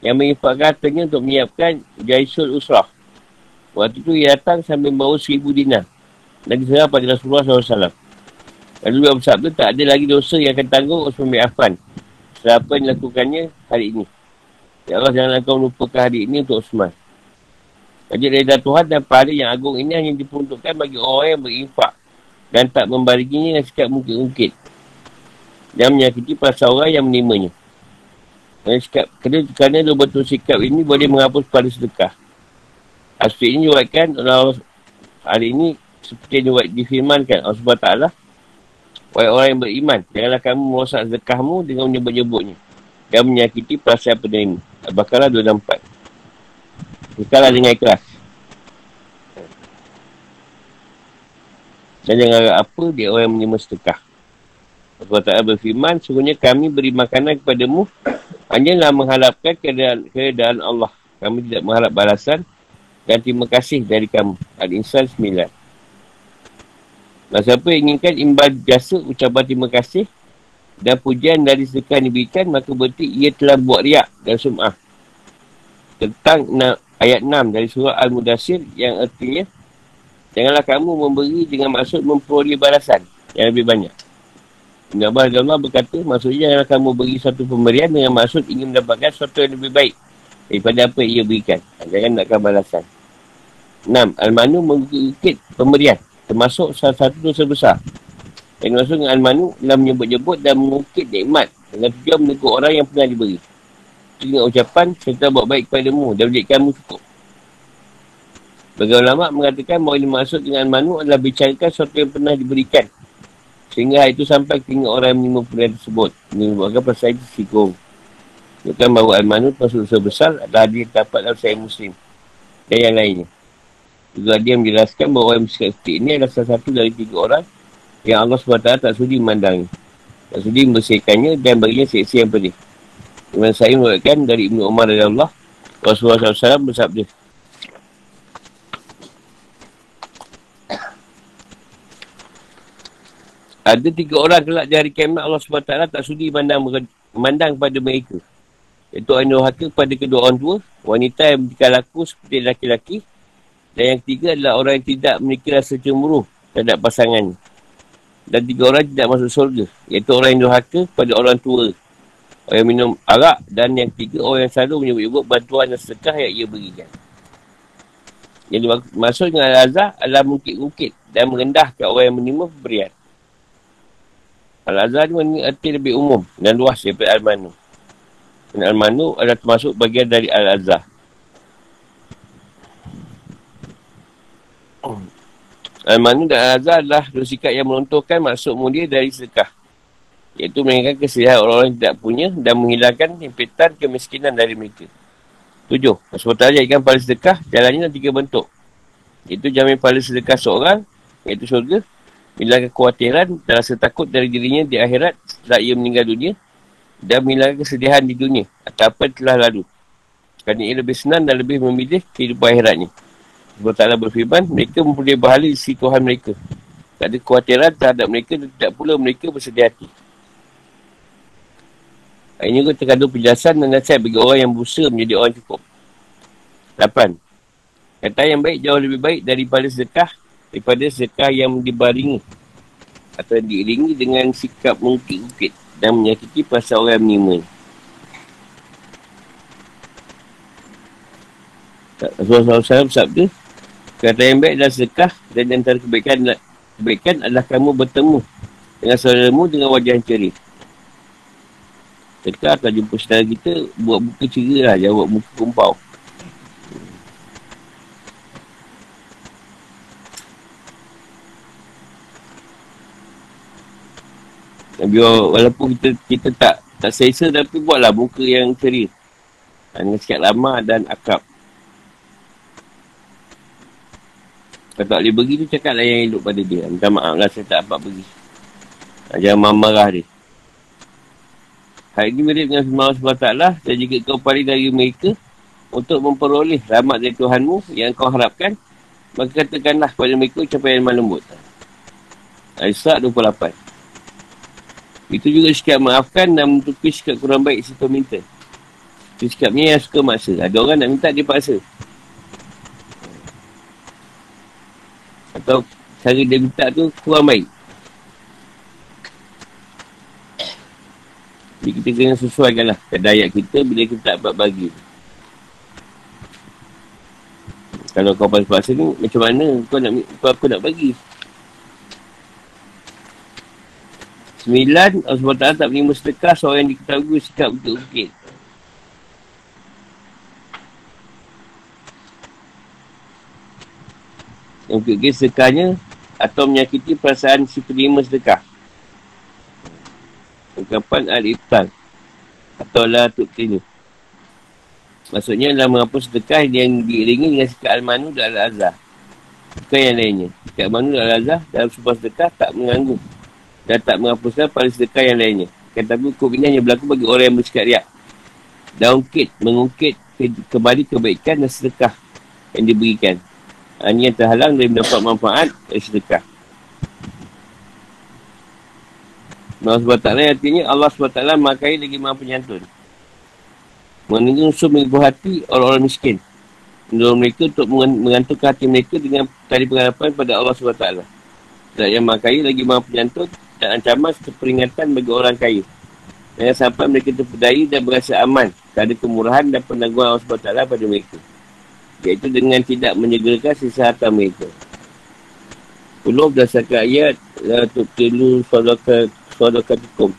yang mengimpakkan hartanya untuk menyiapkan Jaisul Usrah. Waktu itu ia datang sambil membawa seribu dinar. Dan diserah pada Rasulullah SAW. Lalu dia bersabda tak ada lagi dosa yang akan tanggung Osman bin Affan apa yang dilakukannya hari ini. Ya Allah janganlah kau lupakan hari ini untuk Osman. Jadi reda Tuhan dan pahala yang agung ini hanya diperuntukkan bagi orang yang berinfak dan tak membariginya dengan sikap mungkit-mungkit dan menyakiti perasaan orang yang menerimanya. Kerana, sikap, kerana, kerana dua betul sikap ini boleh menghapus pahala sedekah. Aspek ini oleh hari ini seperti yang difirmankan Allah SWT Wahai orang yang beriman, janganlah kamu merosak zakahmu dengan menyebut-nyebutnya dan menyakiti perasaan penerima. Al-Baqarah 264. Bukanlah dengan ikhlas. Dan jangan harap apa dia orang yang menerima sedekah. Allah Ta'ala berfirman, sungguhnya kami beri makanan kepadamu hanyalah mengharapkan keadaan, keadaan Allah. Kami tidak mengharap balasan dan terima kasih dari kamu. Al-Insan 9. Dan siapa inginkan imbal jasa ucapan terima kasih dan pujian dari sedekah diberikan, maka berarti ia telah buat riak dan sum'ah. Tentang ayat 6 dari surah Al-Mudasir yang artinya, janganlah kamu memberi dengan maksud memperoleh balasan yang lebih banyak. Nabi Allah berkata, maksudnya janganlah kamu beri satu pemberian dengan maksud ingin mendapatkan sesuatu yang lebih baik daripada apa yang ia berikan. Jangan nakkan balasan. 6. Al-Manu mengukit pemberian termasuk salah satu dosa besar. Yang maksud dengan Al-Manu dalam menyebut-nyebut dan mengukit nikmat Dengan tujuan menegur orang yang pernah diberi. Ingat ucapan, serta buat baik kepada mu dan menjadikanmu cukup. Bagi ulama mengatakan bahawa ini maksud dengan manu adalah bicarakan sesuatu yang pernah diberikan. Sehingga hari itu sampai ke orang yang menerima pemberian tersebut. Merupakan pasal itu sikung. Bukan bahawa al-manu termasuk dosa besar adalah dia dapat dalam saya muslim. Dan yang lainnya. Juga dia menjelaskan bahawa orang bersikap seperti ini adalah salah satu dari tiga orang yang Allah SWT tak sudi memandangi. Tak sudi membersihkannya dan baginya seksi yang pedih. Imam saya menurutkan dari Ibn Umar dari Allah, Rasulullah SAW bersabda, Ada tiga orang kelak di hari kiamat Allah SWT tak sudi memandang, memandang kepada mereka. Iaitu orang durhaka kepada kedua orang tua, wanita yang bertikah laku seperti laki-laki, dan yang ketiga adalah orang yang tidak memiliki rasa cemburu terhadap pasangan. Dan tiga orang tidak masuk surga, iaitu orang yang durhaka kepada orang tua, orang yang minum arak, dan yang ketiga orang yang selalu menyebut-nyebut bantuan dan sedekah yang ia berikan. Yang dimaksud dengan Al-Azhar adalah mungkit-mungkit dan merendahkan orang yang menerima pemberian. Al-Azhar ni arti lebih umum dan luas daripada Al-Manu. Dan Al-Manu adalah termasuk bagian dari Al-Azhar. Al-Manu dan Al-Azhar adalah dua sikap yang melontohkan maksud mulia dari sedekah. Iaitu mengingatkan kesedihan orang-orang yang tidak punya dan menghilangkan impitan kemiskinan dari mereka. Tujuh. Sebab jadikan pahala sedekah, jalannya tiga bentuk. Iaitu jamin pahala sedekah seorang, iaitu syurga. Menghilangkan kekhawatiran dan rasa takut dari dirinya di akhirat setelah ia meninggal dunia dan menghilangkan kesedihan di dunia atau apa telah lalu. Kerana ia lebih senang dan lebih memilih kehidupan akhiratnya. Allah Ta'ala berfirman, mereka mempunyai bahala di sisi Tuhan mereka. Tak ada kekhawatiran terhadap mereka dan tidak pula mereka bersedia hati. Ini juga terkandung penjelasan dan nasihat bagi orang yang berusaha menjadi orang cukup. 8. Kata yang baik jauh lebih baik daripada sedekah daripada sedekah yang dibaringi atau diiringi dengan sikap mungkit-mungkit dan menyakiti pasal orang menerima. Rasulullah SAW bersabda, kata yang baik adalah sedekah dan antara kebaikan, kebaikan adalah kamu bertemu dengan saudaramu dengan wajah yang ceria. Sedekah atau jumpa saudara kita, buat muka ceria lah, jangan buat muka kumpau. Biar walaupun kita kita tak tak selesa tapi buatlah muka yang ceria. Dengan sikap lama dan akrab. Kalau tak boleh pergi tu cakaplah yang elok pada dia. Minta maaf lah saya tak dapat pergi. Ha, jangan marah dia. Hari ini mirip dengan firman Allah SWT dan jika kau paling dari mereka untuk memperoleh rahmat dari Tuhanmu yang kau harapkan maka katakanlah kepada mereka ucapan yang lembut. Aisyah 28. Itu juga sikap maafkan dan menutupi sikap kurang baik si minta. Itu sikapnya yang suka maksa. Ada orang nak minta, dia paksa. Atau cara dia minta tu kurang baik. Jadi kita kena sesuaikan lah kedayat kita bila kita tak dapat bagi. Kalau kau paksa-paksa ni, macam mana kau nak, kau aku nak bagi? Sembilan, Allah SWT tak menerima sedekah seorang yang diketahui sikap bukit-bukit. Yang bukit-bukit sedekahnya atau menyakiti perasaan si penerima sedekah. Ungkapan al-ibtal atau la tuktinu. Maksudnya dalam menghapus sedekah yang diiringi dengan sikap al-manu dan al-azhar. Bukan yang lainnya. Sikap al-manu dan al-azhar dalam sebuah sedekah tak mengganggu dan tak menghapuskan pada sedekah yang lainnya. Kata hukum ini hanya berlaku bagi orang yang bersikap riak. Dan ungkit, mengungkit kembali kebaikan dan sedekah yang diberikan. Hanya yang terhalang dari mendapat manfaat dari sedekah. Allah SWT artinya Allah SWT makai lagi maha penyantun. Mengenai unsur mengibu hati orang-orang miskin. Mendorong mereka untuk mengantungkan hati mereka dengan tali pengharapan pada Allah SWT. Dan yang makai lagi maha penyantun dan ancaman serta peringatan bagi orang kaya. Jangan sampai mereka terpedaya dan berasa aman kerana kemurahan dan penangguhan Allah SWT pada mereka. Iaitu dengan tidak menyegerakan sisa harta mereka. Puluh berdasarkan ayat sodaka sodaka tukum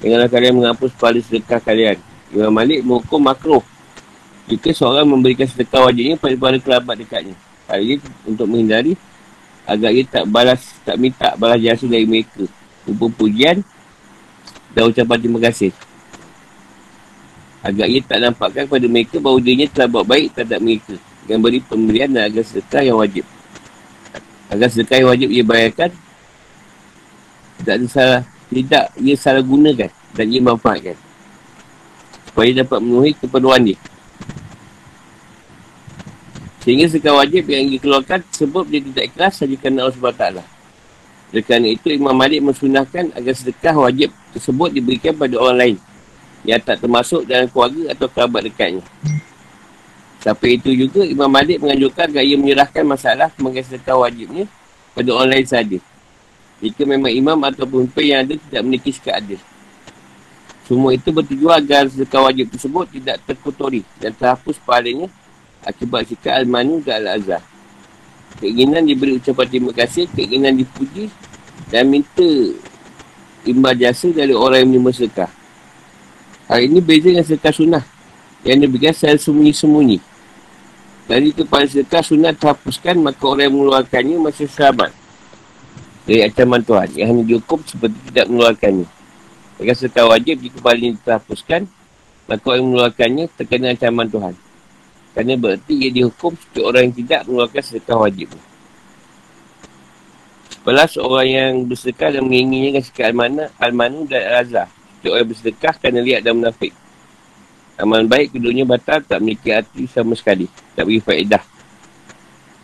Janganlah kalian menghapus pahala sedekah kalian. Imam Malik menghukum makruh. Jika seorang memberikan sedekah wajibnya pada para kerabat dekatnya. Hal ini untuk menghindari agar ia tak balas, tak minta balas jasa dari mereka. Rupa pujian dan ucapan terima kasih. Agar ia tak nampakkan kepada mereka bahawa dirinya telah buat baik terhadap mereka. Dengan beri pemberian dan agar sedekah yang wajib. Agar sedekah yang wajib ia bayarkan tidak salah, tidak ia salah gunakan dan ia manfaatkan. Supaya dapat memenuhi keperluan dia. Sehingga sedekah wajib yang dikeluarkan sebab dia tidak ikhlas saja kerana Allah SWT. Oleh kerana itu, Imam Malik mensunahkan agar sedekah wajib tersebut diberikan pada orang lain yang tak termasuk dalam keluarga atau kerabat dekatnya. Sampai itu juga, Imam Malik menganjurkan agar ia menyerahkan masalah mengenai sedekah wajibnya pada orang lain saja. Jika memang imam atau pemimpin yang ada tidak memiliki sikap adil. Semua itu bertujuan agar sedekah wajib tersebut tidak terkotori dan terhapus pahalanya akibat sikap Al-Manu dan Al-Azhar. Keinginan diberi ucapan terima kasih, keinginan dipuji dan minta imbal jasa dari orang yang menerima sedekah. Hal ini beza dengan sedekah sunnah yang diberikan secara sembunyi-sembunyi. Dari kepada sedekah sunnah terhapuskan, maka orang yang mengeluarkannya masih selamat. Dari ancaman Tuhan yang hanya dihukum seperti tidak mengeluarkannya. Jika sedekah wajib, jika paling terhapuskan, maka orang yang mengeluarkannya terkena ancaman Tuhan. Kerana berarti ia dihukum seperti orang yang tidak mengeluarkan sedekah wajib. Sebelas orang yang bersedekah dan menginginkan sedekah al-manu, al-manu dan al-azhar. Seperti orang bersedekah kerana lihat dan menafik. Amal baik keduanya batal tak memiliki arti sama sekali. Tak beri faedah.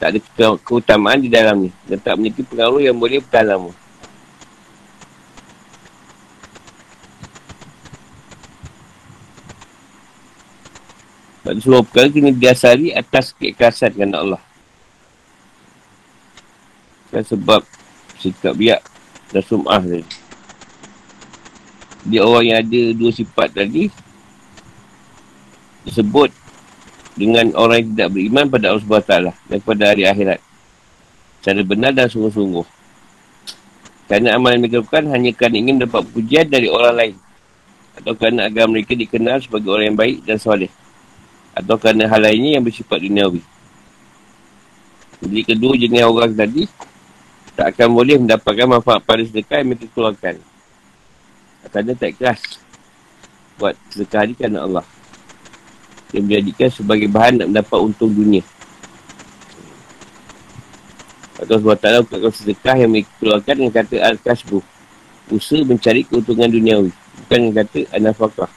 Tak ada keutamaan di dalamnya. Dan tak memiliki pengaruh yang boleh bertahan Sebab semua perkara kena diasari atas keikhlasan kerana Allah. Kan sebab sikap biak dan sum'ah tadi. Dia orang yang ada dua sifat tadi disebut dengan orang yang tidak beriman pada Allah SWT dan kepada hari akhirat. Secara benar dan sungguh-sungguh. Kerana amal yang mereka lakukan hanya kerana ingin dapat pujian dari orang lain. Atau kerana agar mereka dikenal sebagai orang yang baik dan soleh atau kerana hal lainnya yang bersifat duniawi. Jadi kedua jenis orang tadi tak akan boleh mendapatkan manfaat pada sedekah yang mereka keluarkan. Kerana tak ikhlas buat sedekah ini kerana Allah. Yang menjadikan sebagai bahan nak mendapat untung dunia. Atau sebab tak tahu kalau sedekah yang mereka keluarkan dengan kata Al-Kasbu. Usaha mencari keuntungan duniawi. Bukan dengan kata An-Nafakah.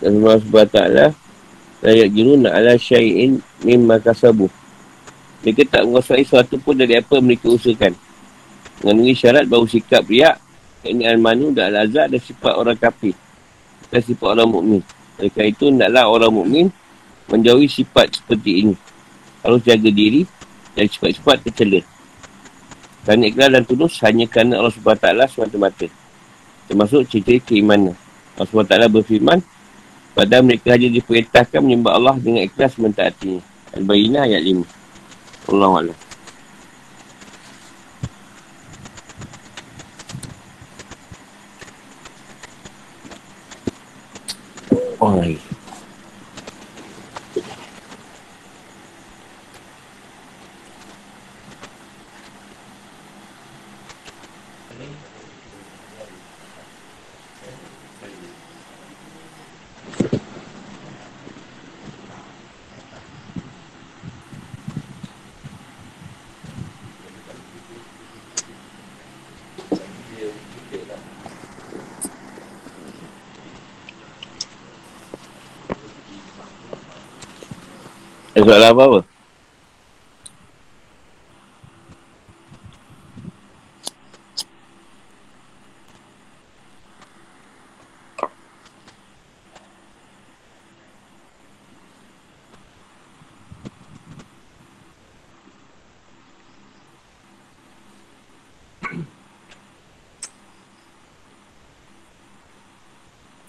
Dan sebab tak La yakjiruna ala syai'in mimma kasabu. Mereka tak menguasai sesuatu pun dari apa mereka usahakan. Mengandungi syarat bahawa sikap riak, ini al-manu dan al-azad dan sifat orang kafir. Dan sifat orang mukmin. Mereka itu naklah orang mukmin menjauhi sifat seperti ini. Harus jaga diri dari sifat-sifat tercela. Kerana ikhlas dan tulus hanya kerana Allah SWT semata-mata. Termasuk cerita keimanan. Allah SWT berfirman, Padahal mereka hanya diperintahkan menyembah Allah dengan ikhlas mentaatinya. Al-Bayinah ayat 5. Allah Allah. Oh, lagi. Ada soalan apa-apa?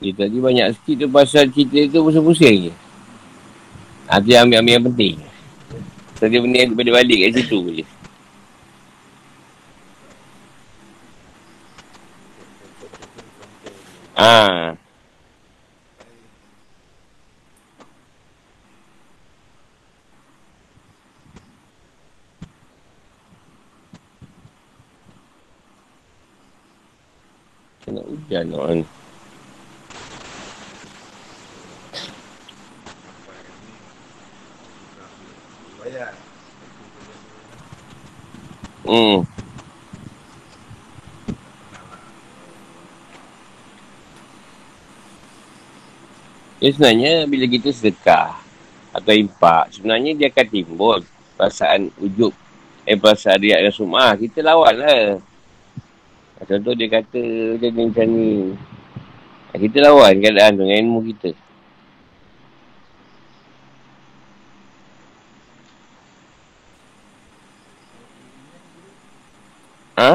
Dia tadi banyak sikit tu pasal cerita tu pusing-pusing je. Ha, dia ambil-ambil yang penting. So, dia benda yang balik-balik kat situ je. Ha. Kena hujan orang ni. Hmm. Ya sebenarnya bila kita sedekah atau impak, sebenarnya dia akan timbul perasaan ujub. Eh perasaan riak dan sumah. Kita lawan lah. Contoh dia kata macam ni macam ni. Kita lawan keadaan tu dengan ilmu kita. Ha?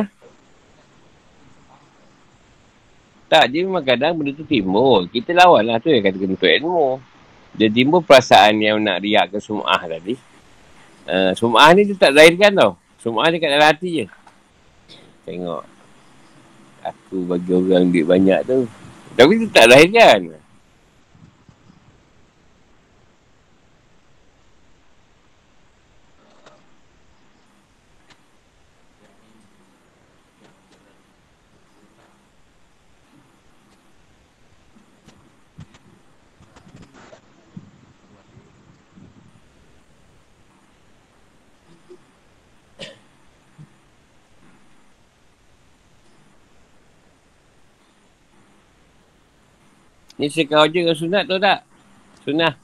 Tak, dia memang kadang benda tu timbul. Kita lawan lah tu yang kata kena untuk ilmu. Dia timbul perasaan yang nak riak ke sum'ah tadi. Uh, sum'ah ni dia tak lahirkan tau. Sum'ah dia kat dalam hati je. Tengok. Aku bagi orang duit banyak tu. Tapi tu tak lahirkan. Ni sekau je dengan sunat tu tak? Sunat.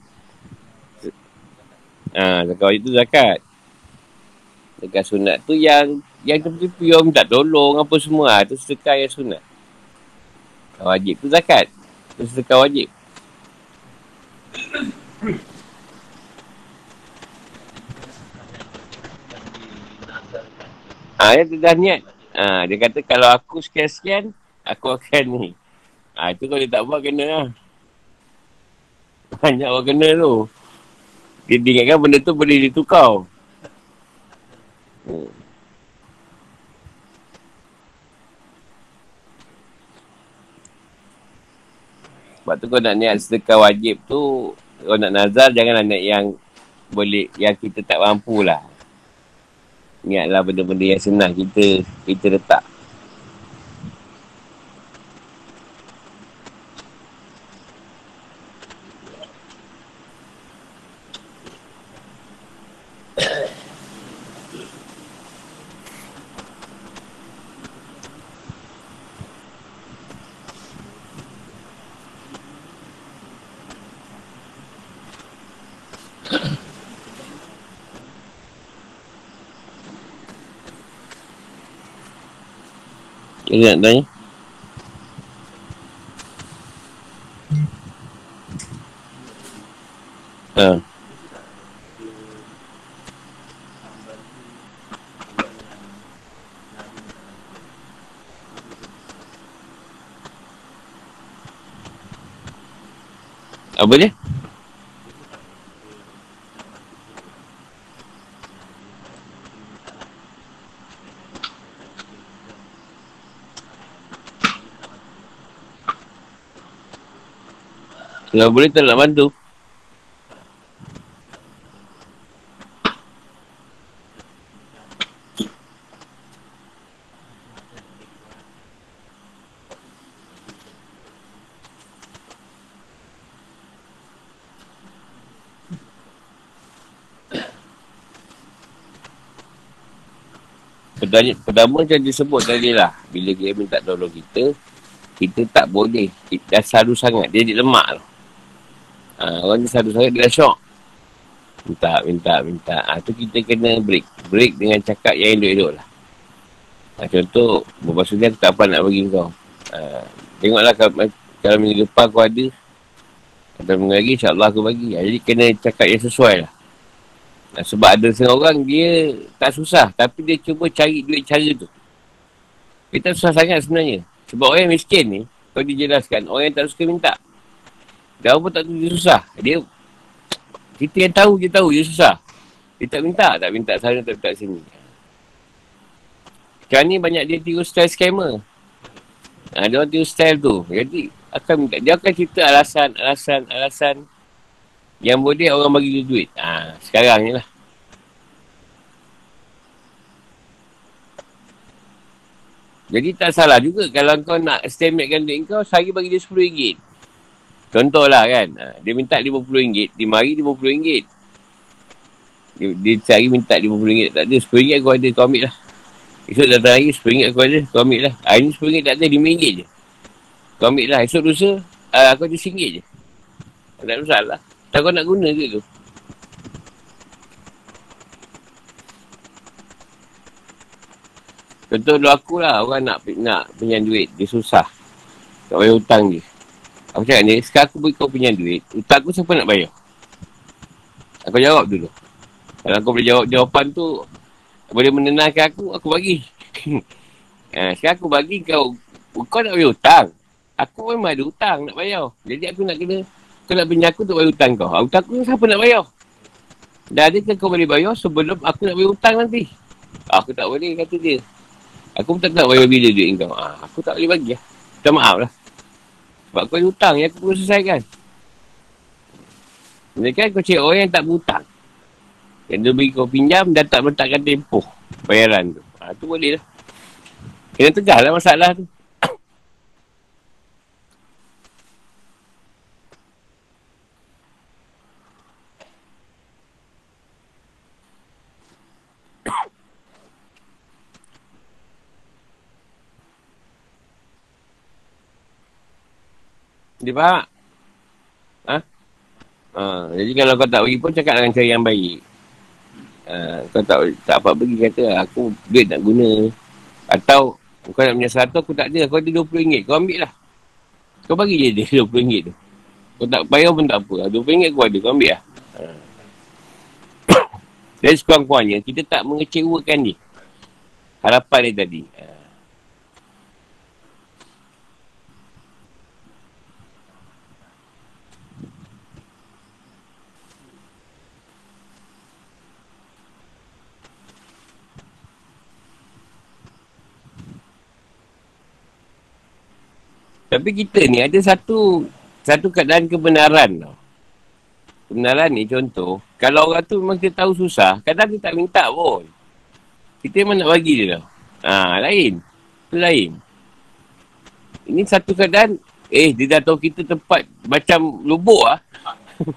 Ha, sekau itu zakat. Zakat sunat tu yang yang tepi-tepi orang minta tolong apa semua. Ha, tu sedekah yang sunat. Wajib tu zakat. Tu sedekah wajib. Ha, dia dah niat. Ha, dia kata kalau aku sekian-sekian, aku akan ni. Ha, itu kalau dia tak buat, kena lah. Banyak orang kena tu. Dia, ingatkan benda tu boleh ditukar. Sebab tu kau nak niat sedekah wajib tu, kau nak nazar, janganlah niat yang boleh, yang kita tak mampu lah. Niatlah benda-benda yang senang kita, kita letak. Dia nak tanya. Ha. Apa dia? Kalau boleh tak nak bantu. Pertama macam disebut tadi lah. Bila dia minta tolong kita, kita tak boleh. Dah selalu sangat. Dia jadi lemak tu. Ha, orang ni sangat, dia dah syok. Minta, minta, minta. Ha, tu kita kena break. Break dengan cakap yang elok-elok lah. Ha, contoh, beberapa sudah tak apa nak bagi kau. Ha, tengoklah kalau, kalau minggu depan aku ada. Atau minggu lagi, insyaAllah aku bagi. Ha, jadi kena cakap yang sesuai lah. Nah, sebab ada setengah orang dia tak susah tapi dia cuba cari duit cara tu. Dia tak susah sangat sebenarnya. Sebab orang yang miskin ni, kalau dijelaskan, orang yang tak suka minta. Dia pun tak tahu dia susah. Dia, kita yang tahu, dia tahu dia susah. Dia tak minta, tak minta sana, tak minta sini. Sekarang ni banyak dia tiru style scammer. Ha, dia orang tiru style tu. Jadi, akan minta. Dia akan cerita alasan, alasan, alasan. Yang boleh orang bagi dia duit. Ha, sekarang ni lah. Jadi tak salah juga kalau kau nak estimatekan duit kau, sehari bagi dia RM10. Contohlah kan, ha, dia minta RM50, di mari RM50. Dia, dia cari minta RM50, tak ada RM10 aku ada, kau ambil lah. Esok datang hari RM10 aku ada, kau ambil lah. Hari ni RM10 tak ada, RM5 je. Kau ambil lah, esok lusa, uh, aku ada RM1 je. Tak ada masalah. Tak kau nak guna ke tu? Contoh dulu aku lah, orang nak nak pinjam duit, dia susah. Tak bayar hutang dia. Aku cakap ni, sekarang aku beri kau pinjam duit, hutang aku siapa nak bayar? Aku jawab dulu. Kalau kau boleh jawab jawapan tu, boleh menenangkan aku, aku bagi. ha, <laughs> sekarang aku bagi kau, kau nak bayar hutang. Aku memang ada hutang nak bayar. Jadi aku nak kena, kau nak pinjam aku untuk bayar hutang kau. Hutang aku siapa nak bayar? Dah ada kau boleh bayar sebelum aku nak bayar hutang nanti? Aku tak boleh, kata dia. Aku pun tak tahu bayar bila duit kau. Ha, aku tak boleh bagi lah. Minta maaf lah. Sebab kau ada hutang yang aku perlu selesaikan. Kan kau cek orang yang tak berhutang. Yang dia bagi kau pinjam dan tak meletakkan tempoh bayaran tu. Ha, tu boleh lah. Kena tegah lah masalah tu. Dia faham Ha? Ha, jadi kalau kau tak bagi pun cakap dengan cara yang baik. Ha, kau tak tak apa pergi kata aku duit nak guna. Atau kau nak punya seratus aku tak ada. Kau ada RM20. Kau ambil lah. Kau bagi je dia <laughs> RM20 tu. Kau tak bayar pun tak apa. RM20 kau ada. Kau ambil lah. Ha. <coughs> Jadi sekurang-kurangnya kita tak mengecewakan dia. Harapan dia tadi. Ha. Tapi kita ni ada satu satu keadaan kebenaran tau. Kebenaran ni contoh, kalau orang tu memang kita tahu susah, kadang kita tak minta pun. Kita memang nak bagi dia tau. Ha, lain. Itu lain. Ini satu keadaan, eh dia dah tahu kita tempat macam lubuk ah. <laughs>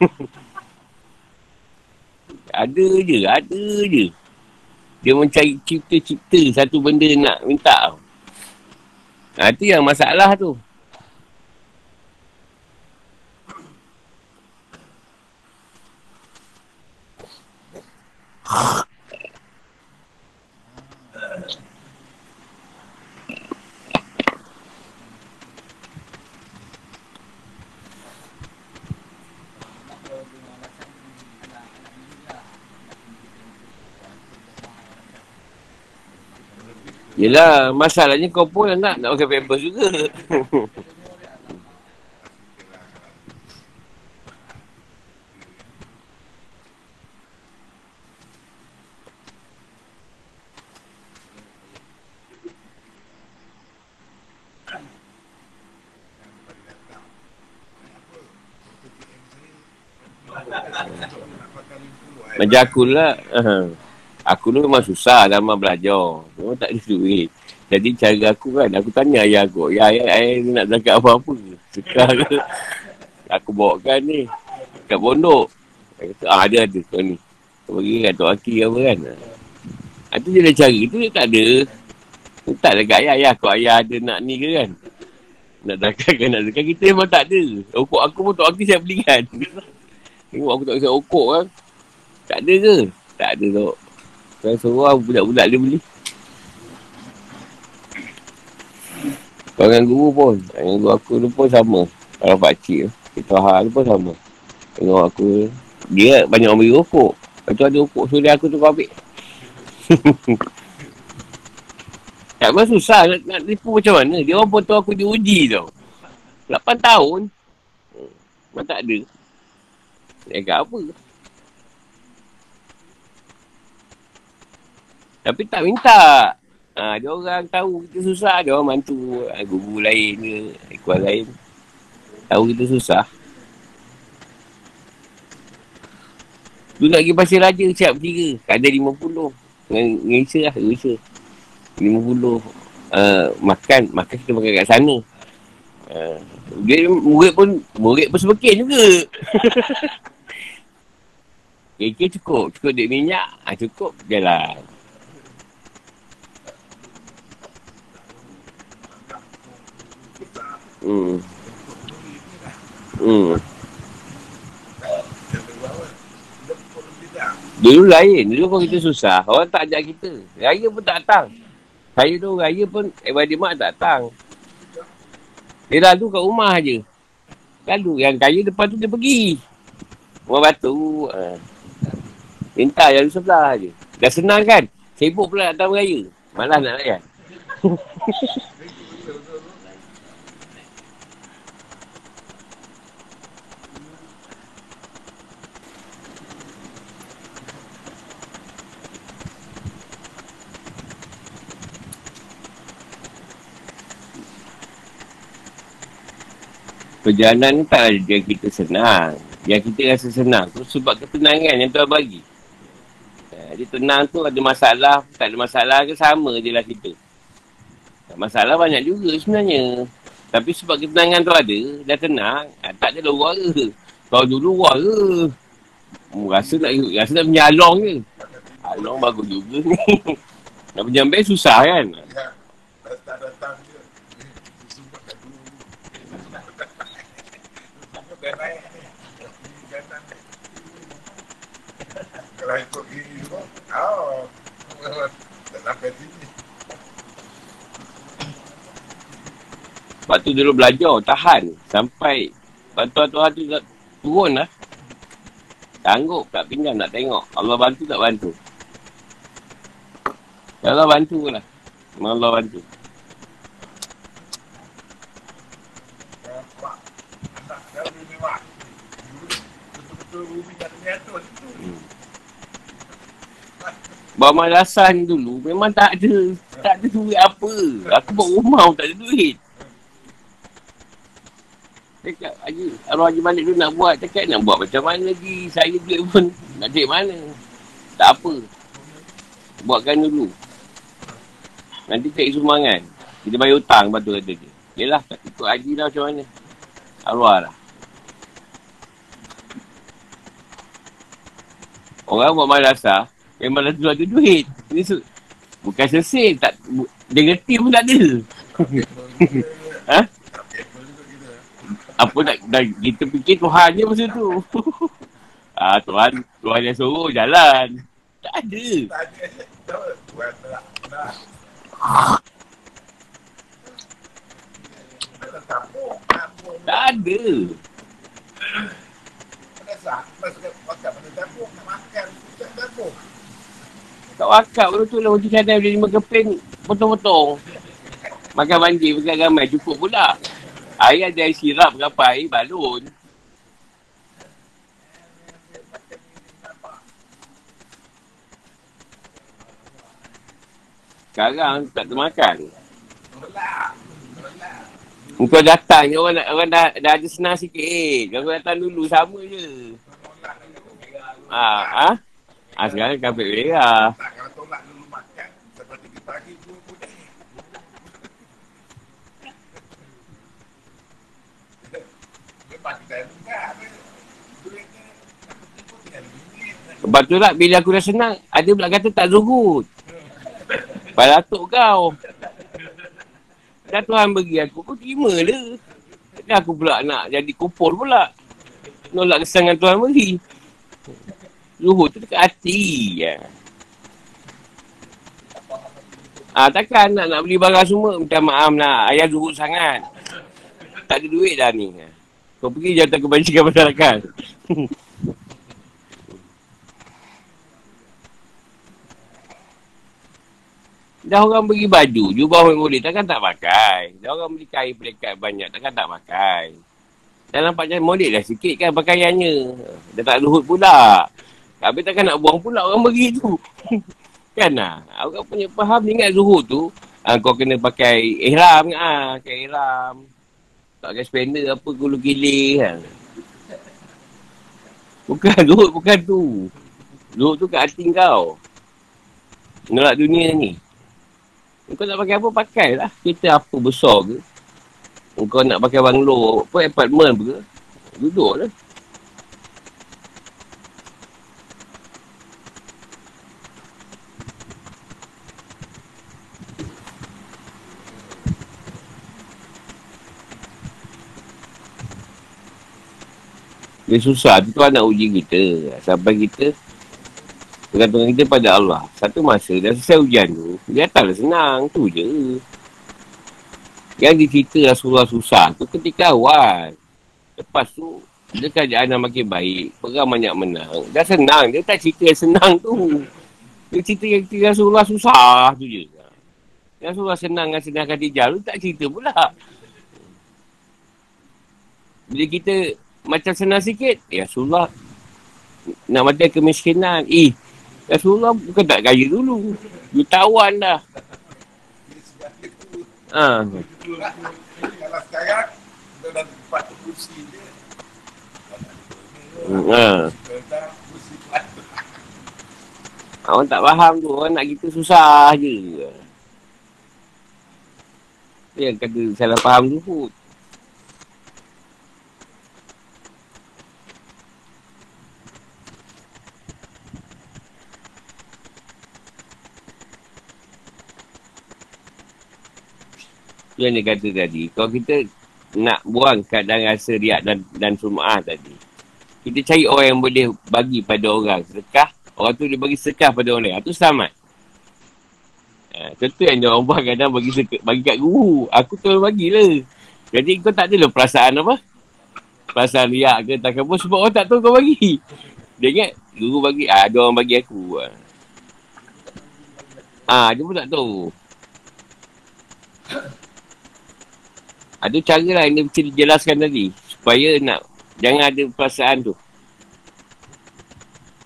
ada je, ada je. Dia mencari cipta-cipta satu benda nak minta. Ha, itu yang masalah tu. Yelah, masalahnya kau pun nak nak pakai pampers juga. <laughs> Macam aku lah. Uh, aku ni memang susah dalam belajar. Memang tak ada duit. Jadi cara aku kan, aku tanya ayah aku. Ya, ayah, ayah nak zakat apa-apa. Ke? Aku bawa kan ni. Kat pondok. Dia kata, ah, ada ada kau ni. Kau pergi kan, Tok Aki apa kan. Ah, tu je dah cari. Tu dia tak ada. Tak ada kat ayah. Ayah, kau ayah ada nak ni ke kan? Nak zakat kan, nak zakat. Kita memang tak ada. Okok aku pun Tok Aki saya belikan. <laughs> Tengok aku tak kisah okok kan. Tak ada ke? Tak ada tu. Saya suruh budak-budak dia beli. Dengan guru pun. Dengan guru aku tu pun sama. Kalau pakcik tu. Kita hal pun sama. Tengok aku. Dia banyak orang beli rokok. Lepas tu ada rokok sudah aku tu kau ambil. <laughs> tak memang susah nak, nak tipu macam mana. Dia orang tahu aku diuji tau. 8 tahun. Hmm. Memang tak ada. Jaga apa? Tapi tak minta. Ha, dia orang tahu kita susah. Dia orang bantu ha, guru lain ke. Ekuan lain. Tahu kita susah. Tu nak pergi pasir raja siap bertiga. Ada lima puluh. Dengan, dengan Isa lah. Isa. Lima puluh. Uh, makan. Makan kita makan kat sana. Uh, dia murid pun murid pun sebekin juga. <laughs> KK cukup. Cukup duit minyak. Ha, cukup. Jalan. Hmm. Hmm. Dulu lain. Dulu pun kita susah. Orang tak ajak kita. Raya pun tak datang. Saya tu raya pun Ebadik Mak tak datang. Dia lalu kat rumah je. Lalu yang kaya depan tu dia pergi. Rumah batu. Uh. Minta yang sebelah je. Dah senang kan? Sibuk pula datang raya. Malah nak layan. <laughs> Perjalanan ni tak ada kita senang. Yang kita rasa senang tu sebab ketenangan yang Tuhan bagi. Jadi tenang tu ada masalah, tak ada masalah ke sama je lah kita. Masalah banyak juga sebenarnya. Tapi sebab ketenangan tu ada, dah tenang, ah, tak ada luar ke. Kalau dulu luar ke. Oh, rasa nak rasa nak menyalong ke. Along bagus juga ni. <laughs> nak penyampai susah kan. Ya, datang-datang Kalau ikut gini semua, oh, tak sampai sini. Sebab tu dulu belajar, tahan. Sampai bantuan-tuan tu turun lah. Sanggup tak pinggan nak tengok. Allah bantu tak bantu. Allah bantu lah. Allah bantu. Bawa malasan dulu memang tak ada. Tak ada duit apa. Aku buat rumah pun tak ada duit. Cakap Haji, arwah Haji Malik tu nak buat. Cakap nak buat macam mana lagi. Saya duit pun nak duit mana. Tak apa. Buatkan dulu. Nanti cari sumbangan. Kita bayar hutang lepas tu kata dia. Yelah, tak ikut Haji lah macam mana. Arwah lah. Orang buat malasah, memang dah ada duit. Ini su- bukan sesil, tak, bu- dia ngerti pun tak ada. ha? Apa nak, dah, kita fikir Tuhan je masa tu. ah, Tuhan, Tuhan yang suruh jalan. Tak ada. Tak ada. Tak wakaf tu tu lah Uji cadai boleh lima keping Potong-potong. Makan banjir Makan ramai. Cukup pula. Air ada air sirap Berapa air? Balon Sekarang tak termakan kau datang je orang, orang dah, dah ada senang sikit. Eh, kau datang dulu sama je. Ha, ha? Ha, sekarang kapit merah. Sebab tu lah bila aku dah senang, ada pula kata tak zuhud. Pada atuk kau. Dah Tuhan bagi aku, aku terima je. Dah aku pula nak jadi kupur pula. Nolak kesangan Tuhan bagi. Luhur tu dekat hati. Ya. Ah, takkan nak nak beli barang semua. Minta maaf nak. Ayah zuhud sangat. Tak ada duit dah ni. Kau pergi jatuh kebajikan masyarakat. <laughs> Dah orang beri baju, jubah memori, takkan tak pakai. Dah orang beli kain pelikat banyak, takkan tak pakai. Dah nampak macam molek dah sikit kan pakaiannya. Dah tak luhut pula. Habis takkan nak buang pula orang beri tu. <laughs> kan lah. Orang punya faham ingat zuhud tu. Ha, kau kena pakai ihram kan. Ha, pakai ihram. pakai spender apa gulu gilir kan. Bukan, <laughs> Zuhud bukan tu. Zuhud tu kat hati kau. Nolak dunia ni. Kau nak pakai apa, pakai lah. Kereta apa besar ke. Kau nak pakai banglo, apa apartment ke. Duduk lah. Dia susah. Itu Tuhan nak uji kita. Sampai kita bergantungan kita pada Allah. Satu masa dah selesai ujian tu, dia datanglah senang. Tu je. Yang dicerita Rasulullah susah tu ketika awal. Lepas tu, dia kerajaan dah makin baik. Perang banyak menang. Dah senang. Dia tak cerita yang senang tu. Dia cerita yang cerita Rasulullah susah tu je. Rasulullah senang dengan senang Khadijah tu tak cerita pula. Bila kita macam senang sikit. Ya Rasulullah nak mati kemiskinan. Eh, Rasulullah bukan tak kaya dulu. Jutawan dah. Ha. Kalau sekarang, kita dah empat kursi je. Ha. Orang tak faham tu. Orang nak kita susah je. Dia yang kata salah faham tu pun. Tu yang dia kata tadi. Kalau kita nak buang keadaan rasa riak dan, dan sum'ah tadi. Kita cari orang yang boleh bagi pada orang sedekah. Orang tu dia bagi sedekah pada orang lain. Itu selamat. Ha, contoh yang orang buat kadang bagi, sedekah, bagi kat guru. Aku tu bagilah. Jadi kau tak adalah perasaan apa? Perasaan riak ke tak apa. Sebab orang tak tahu kau bagi. Dia ingat guru bagi. Ah, ada orang bagi aku. Ah, dia pun tak tahu. Ada cara lah yang dia mesti dijelaskan tadi. Supaya nak, jangan ada perasaan tu.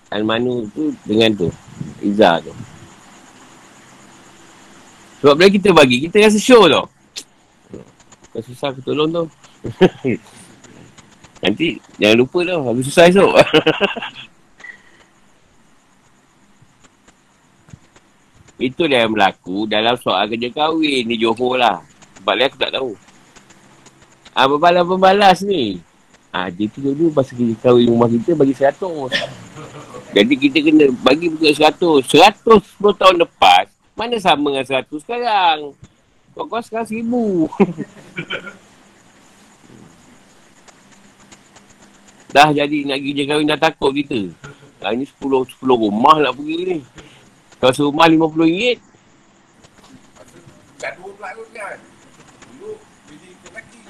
Al-Manu tu dengan tu. Iza tu. Sebab bila kita bagi, kita rasa show tau. Kau susah aku tolong tau. <laughs> Nanti jangan lupa tau. Aku susah esok. <laughs> Itulah yang berlaku dalam soal kerja kahwin di Johor lah. Sebab lain aku tak tahu. Ah pembalas-pembalas ni. Ah dia tu dulu masa kita kahwin rumah kita bagi 100. Jadi kita kena bagi bukan 100. 100 10 tahun lepas. Mana sama dengan 100 sekarang? Kau-kau sekarang 1000. <laughs> dah jadi nak pergi je kahwin dah takut kita. Ah, ni 10, 10 rumah nak pergi ni. Kalau serumah RM50. Gaduh pula tu kan. Dulu, pilih ke lelaki.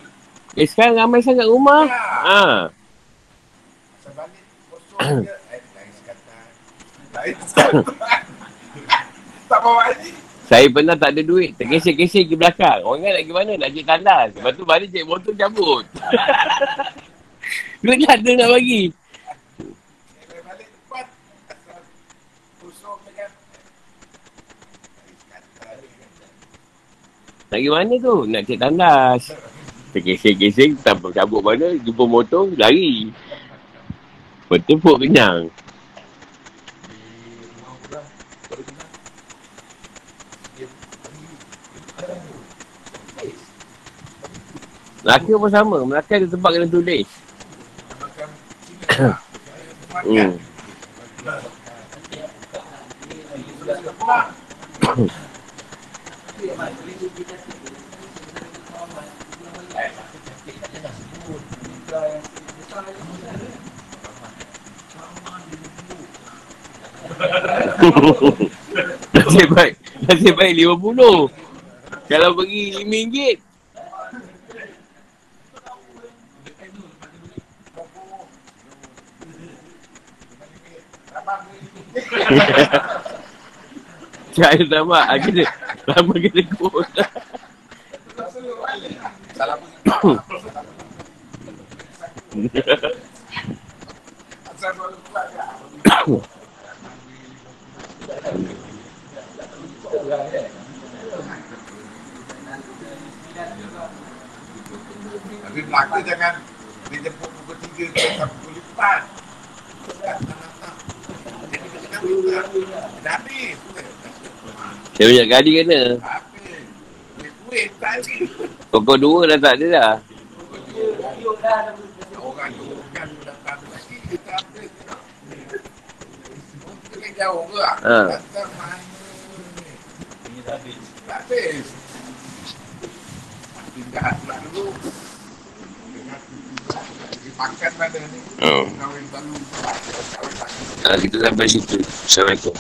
Eh sekarang ramai sangat rumah. Ya. Ha. Masa balik, kosong je. Eh, lain sekatan. Lain sekatan. tak bawa lagi. Saya pernah tak ada duit. Terkesek-kesek ke belakang. Orang kan nak pergi mana? Nak cek tandas. Lepas tu balik cek motor cabut. <coughs> duit tak ada nak bagi. Nak pergi mana tu? Nak cek tandas. Terkesek-kesek, tak cabut mana, jumpa motor, lari. Betul pun kenyang. Melaka pun sama. Melaka ada tempat kena tulis. Hmm. <coughs> Nasib baik. Nasib baik RM50. Kalau pergi RM5. Cahaya sama. Kita lama kita kota. Salah Asal dua lupa ya. Tapi Melaka jangan dia jemput pukul 3 ke pukul 4. Tak, tak, tak, tak. Jadi kita kena minta. Dah habis. Saya banyak kali kena. Habis. Kuih-kuih tak ada. Pukul dua dah tak ada dah. Orang tu kan datang lagi kita habis. Mungkin jauh ke? Ha. Datang mana ni? Ini dah habis. Tak habis. Makin jahat pula dulu. Makan mana ni? Oh. Ha, kita sampai situ. Assalamualaikum.